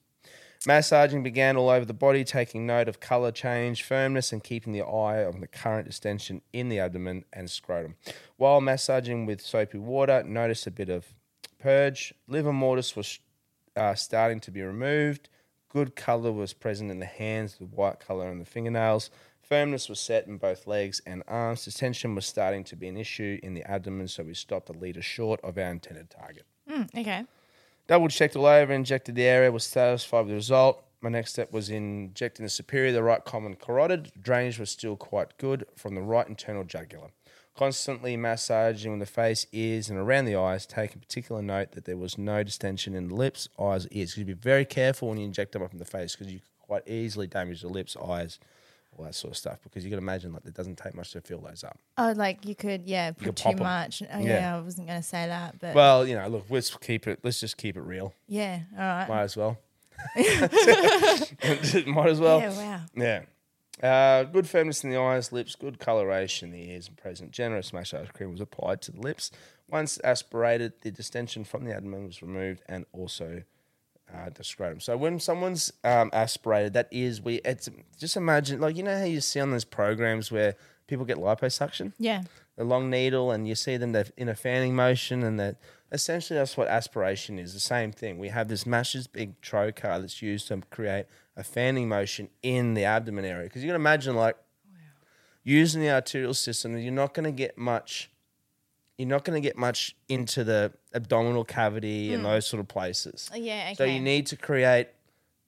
Massaging began all over the body, taking note of color change, firmness, and keeping the eye on the current distension in the abdomen and scrotum. While massaging with soapy water, noticed a bit of purge. Livor mortis was uh, starting to be removed. Good color was present in the hands, the white color in the fingernails. Firmness was set in both legs and arms. Distension was starting to be an issue in the abdomen, so we stopped a litre short of our intended target. Mm, okay. Double checked all over, injected the area, was satisfied with the result. My next step was injecting the superior, the right common carotid. Drainage was still quite good from the right internal jugular. Constantly massaging the face, ears, and around the eyes, taking particular note that there was no distension in the lips, eyes, ears. You be very careful when you inject them up in the face because you can quite easily damage the lips, eyes, all that sort of stuff. Because you can imagine like it doesn't take much to fill those up. Oh, like you could, yeah, put could too much. Oh, Yeah. yeah. I wasn't going to say that, but Well, you know, look, let's keep it. Let's just keep it real. yeah. All right. Might as well. <laughs> <laughs> Might as well. Yeah, wow. Yeah. Uh, good firmness in the eyes, lips, good coloration in the ears and present. Generous massage cream was applied to the lips. Once aspirated, the distension from the abdomen was removed and also uh, the scrotum. So when someone's um, aspirated, that is we. It's just imagine like you know how you see on those programs where people get liposuction, Yeah. the long needle, and you see them they're in a fanning motion, and that essentially that's what aspiration is. The same thing. We have this massive big trocar that's used to create a fanning motion in the abdomen area. Because you can imagine, like using the arterial system, you're not going to get much. You're not going to get much into the abdominal cavity and those sort of places. Oh, yeah. Okay. So you need to create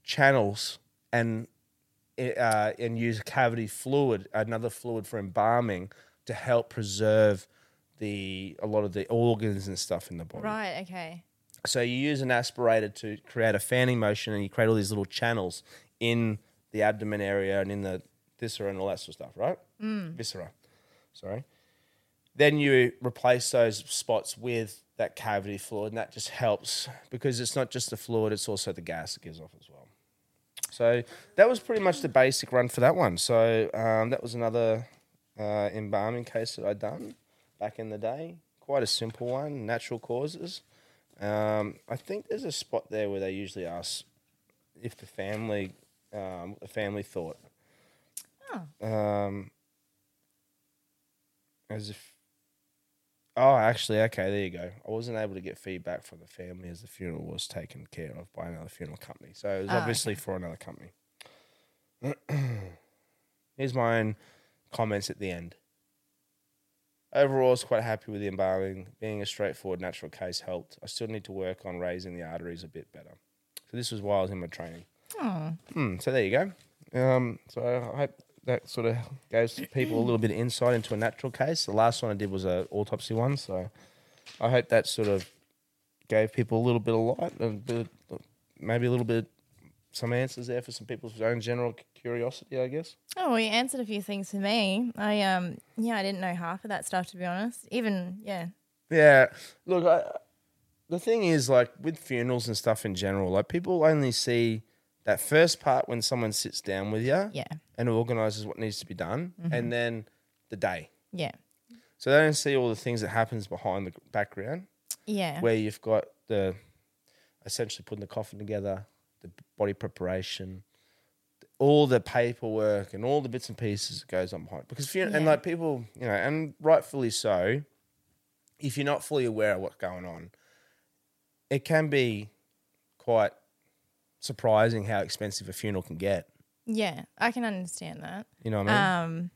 channels and uh, and use cavity fluid, another fluid for embalming to help preserve the a lot of the organs and stuff in the body. Right. Okay. So you use an aspirator to create a fanning motion, and you create all these little channels in the abdomen area and in the viscera and all that sort of stuff, right? Mm. Viscera, sorry. Then you replace those spots with that cavity fluid, and that just helps because it's not just the fluid; it's also the gas it gives off as well. So that was pretty much the basic run for that one. So um, that was another uh, embalming case that I'd done back in the day. Quite a simple one, natural causes. Um, I think there's a spot there where they usually ask if the family, um, the family thought. Um, as if. Oh, actually, okay, there you go. I wasn't able to get feedback from the family as the funeral was taken care of by another funeral company. So it was Ah, obviously for another company. <clears throat> Here's my own comments at the end. Overall, I was quite happy with the embalming. Being a straightforward natural case helped. I still need to work on raising the arteries a bit better. So this was while I was in my training. Hmm, so there you go. Um, so I hope that sort of gives people a little bit of insight into a natural case. The last one I did was an autopsy one, so I hope that sort of gave people a little bit of light, a bit, maybe a little bit some answers there for some people's own general curiosity, I guess. Oh, well, you answered a few things for me. I um, yeah, I didn't know half of that stuff to be honest. Even yeah. Yeah. Look, I, the thing is, like with funerals and stuff in general, like people only see that first part when someone sits down with you Yeah. and organizes what needs to be done, mm-hmm. and then the day. Yeah. So they don't see all the things that happens behind the background, Yeah. where you've got the essentially putting the coffin together, the body preparation, all the paperwork, and all the bits and pieces that goes on behind. Because if you and like people, you know, and rightfully so, if you're not fully aware of what's going on, it can be quite surprising how expensive a funeral can get. Yeah. I can understand that. You know what I mean? Um,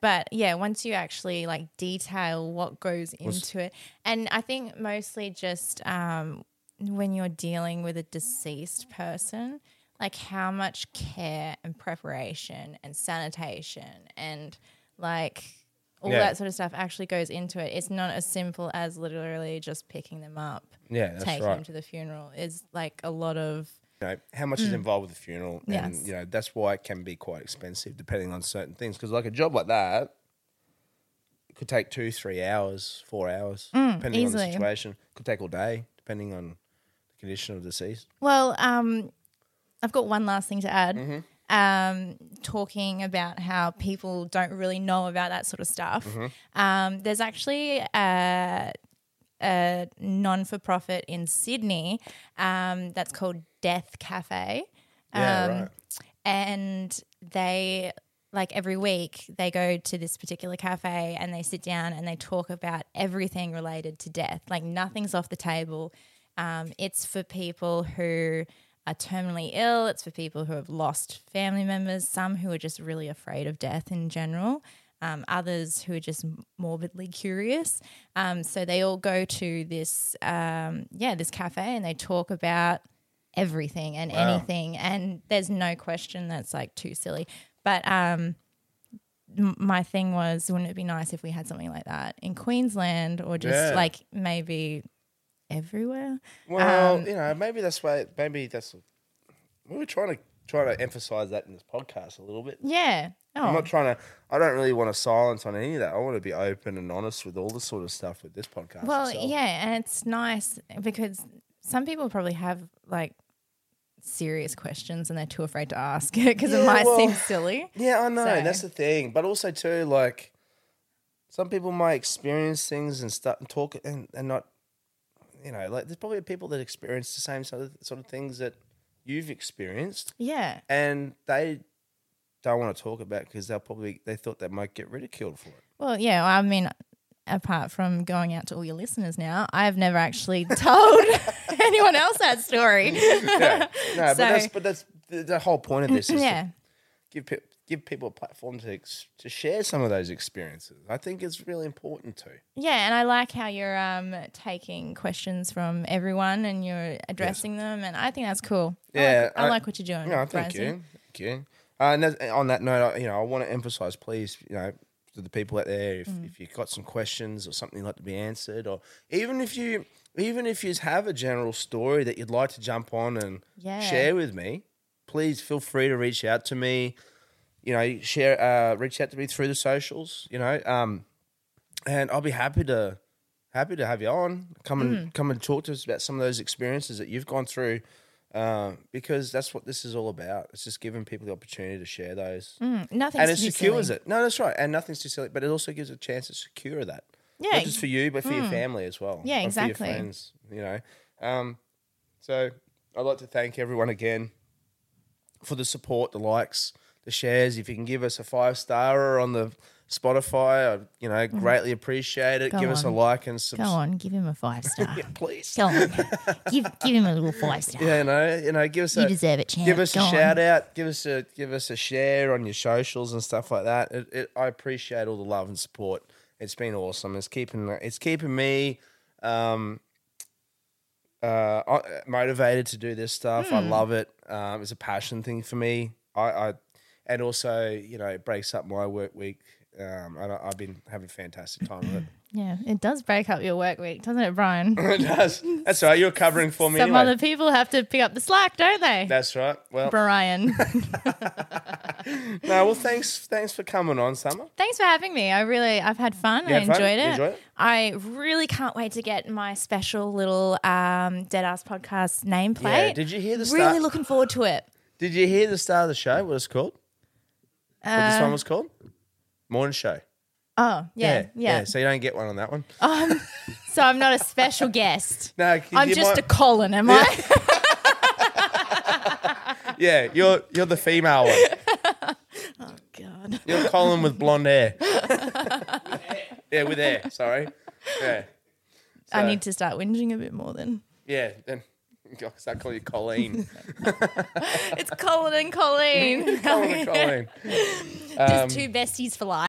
but yeah, once you actually like detail what goes into it, and I think mostly just um, when you're dealing with a deceased person, like how much care and preparation and sanitation and like all Yeah. that sort of stuff actually goes into it. It's not as simple as literally just picking them up, yeah, that's taking right. them to the funeral. Is like a lot of you know how much is involved with the funeral, and Mm. Yes. you know that's why it can be quite expensive depending on certain things. Because like a job like that, it could take two, three hours, four hours, depending on Mm, the situation. Could take all day, depending on the condition of the deceased. Well, um, I've got one last thing to add. Mm-hmm. Um, talking about how people don't really know about that sort of stuff. Mm-hmm. Um, there's actually a, a non for profit in Sydney um, that's called Death Cafe. Yeah, Um, right. And they, like every week, they go to this particular cafe and they sit down and they talk about everything related to death. Like nothing's off the table. Um, it's for people who are terminally ill, it's for people who have lost family members, some who are just really afraid of death in general. Um, others who are just morbidly curious. Um, so they all go to this, um, yeah, this cafe, and they talk about everything and anything. And there's no question that's like too silly. But um, my thing was, wouldn't it be nice if we had something like that in Queensland or just Yeah. like maybe everywhere? Well, Um, you know, maybe that's why. Maybe that's. We were trying to try to emphasize that in this podcast a little bit. Yeah. Oh, I'm not oh. trying to. I don't really want to silence on any of that. I want to be open and honest with all the sort of stuff with this podcast. Well, itself. yeah, and it's nice because some people probably have like serious questions and they're too afraid to ask <laughs> it because it Yeah, might seem silly. <laughs> Yeah, I know. So- That's the thing. But also too, like some people might experience things and start and talk and, and not you know, like there's probably people that experience the same sort of sort of things that you've experienced Yeah. and they don't want to talk about because they'll probably they thought they might get ridiculed for it. Well, yeah, I mean, apart from going out to all your listeners now, I've never actually <laughs> told <laughs> anyone else that story. <laughs> Yeah. No, but that's but that's the, the whole point of this is yeah. to give pe- give people a platform to ex- to share some of those experiences. I think it's really important to. Yeah, and I like how you're um, taking questions from everyone and you're addressing them, and I think that's cool. I Yeah, like, I, I- like what you're doing. No, thank Bryson. you, thank you. Uh, and on that note, I, you know, I want to emphasize, please, you know, to the people out there, if, Mm. if you've got some questions or something you'd like to be answered, or even if you, even if you have a general story that you'd like to jump on and Yeah. share with me, please feel free to reach out to me. You know, share, uh, reach out to me through the socials. You know, um, and I'll be happy to happy to have you on. Come and Mm. come and talk to us about some of those experiences that you've gone through, uh, because that's what this is all about. It's just giving people the opportunity to share those, Mm, nothing's and it secures silly. it. No, that's right, and nothing's too silly, but it also gives a chance to secure that. Yeah, not just for you, but for your family as well. Yeah, or For your exactly. friends, you know. Um, so I'd like to thank everyone again for the support, the likes, the shares. If you can give us a five star on the Spotify, I you know greatly appreciate it. Mm-hmm. Go give us a on. like and subscribe. Go on, give him a five <laughs> star. please. Go on, give give him a little five star. Yeah, no, you know, give us You a deserve it, champ. give us Go a on. shout out, give us a give us a share on your socials and stuff like that. It, it, I appreciate all the love and support. It's been awesome. It's keeping it's keeping me um, uh, motivated to do this stuff. Hmm. I love it. Um, it's a passion thing for me. I, I and also you know it breaks up my work week. Um, and I, I've been having a fantastic time with it. <clears throat> Yeah, it does break up your work week, doesn't it, Brian? <laughs> it does. That's right. You're covering for me Some anyway. other people have to pick up the slack, don't they? That's right. Well, Brian. <laughs> <laughs> no. Well, thanks. Thanks for coming on, Summer. Thanks for having me. I really, I've had fun. You I had fun? enjoyed You it. enjoyed it? I really can't wait to get my special little um, Deadass podcast nameplate. Yeah, did you hear the Really looking forward to it. Did you hear the start of the show? What it's called? what this Uh, one was called? Mourning show. Oh, yeah, yeah. So you don't get one on that one. Um, so I'm not a special guest. <laughs> No, I'm just might- a Colin, am I? Yeah, <laughs> you're you're the female one. <laughs> Oh, God. You're Colin with blonde hair. yeah, with hair. Sorry. Yeah. I So- need to start whinging a bit more then. Yeah. Then I'll start calling you Colleen. <laughs> It's Colin and Colleen. <laughs> Colin and Colleen. <laughs> Just um, two besties for life.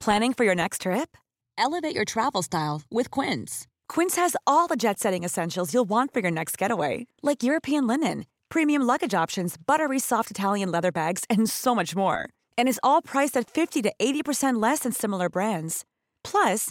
Planning for your next trip? Elevate your travel style with Quince. Quince has all the jet setting essentials you'll want for your next getaway, like European linen, premium luggage options, buttery soft Italian leather bags, and so much more. And is all priced at 50 to 80% less than similar brands. Plus,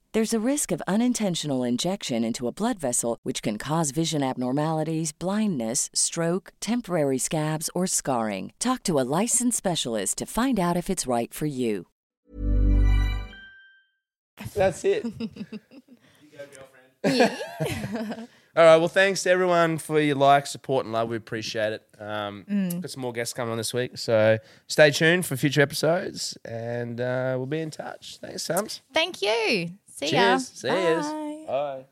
There's a risk of unintentional injection into a blood vessel, which can cause vision abnormalities, blindness, stroke, temporary scabs, or scarring. Talk to a licensed specialist to find out if it's right for you. That's it. <laughs> <laughs> All right. Well, thanks to everyone for your like, support, and love. We appreciate it. Um, Mm. Got some more guests coming on this week, so stay tuned for future episodes, and uh, we'll be in touch. Thanks, Sams. Thank you. See ya. Cheers. See yous. Bye. Bye.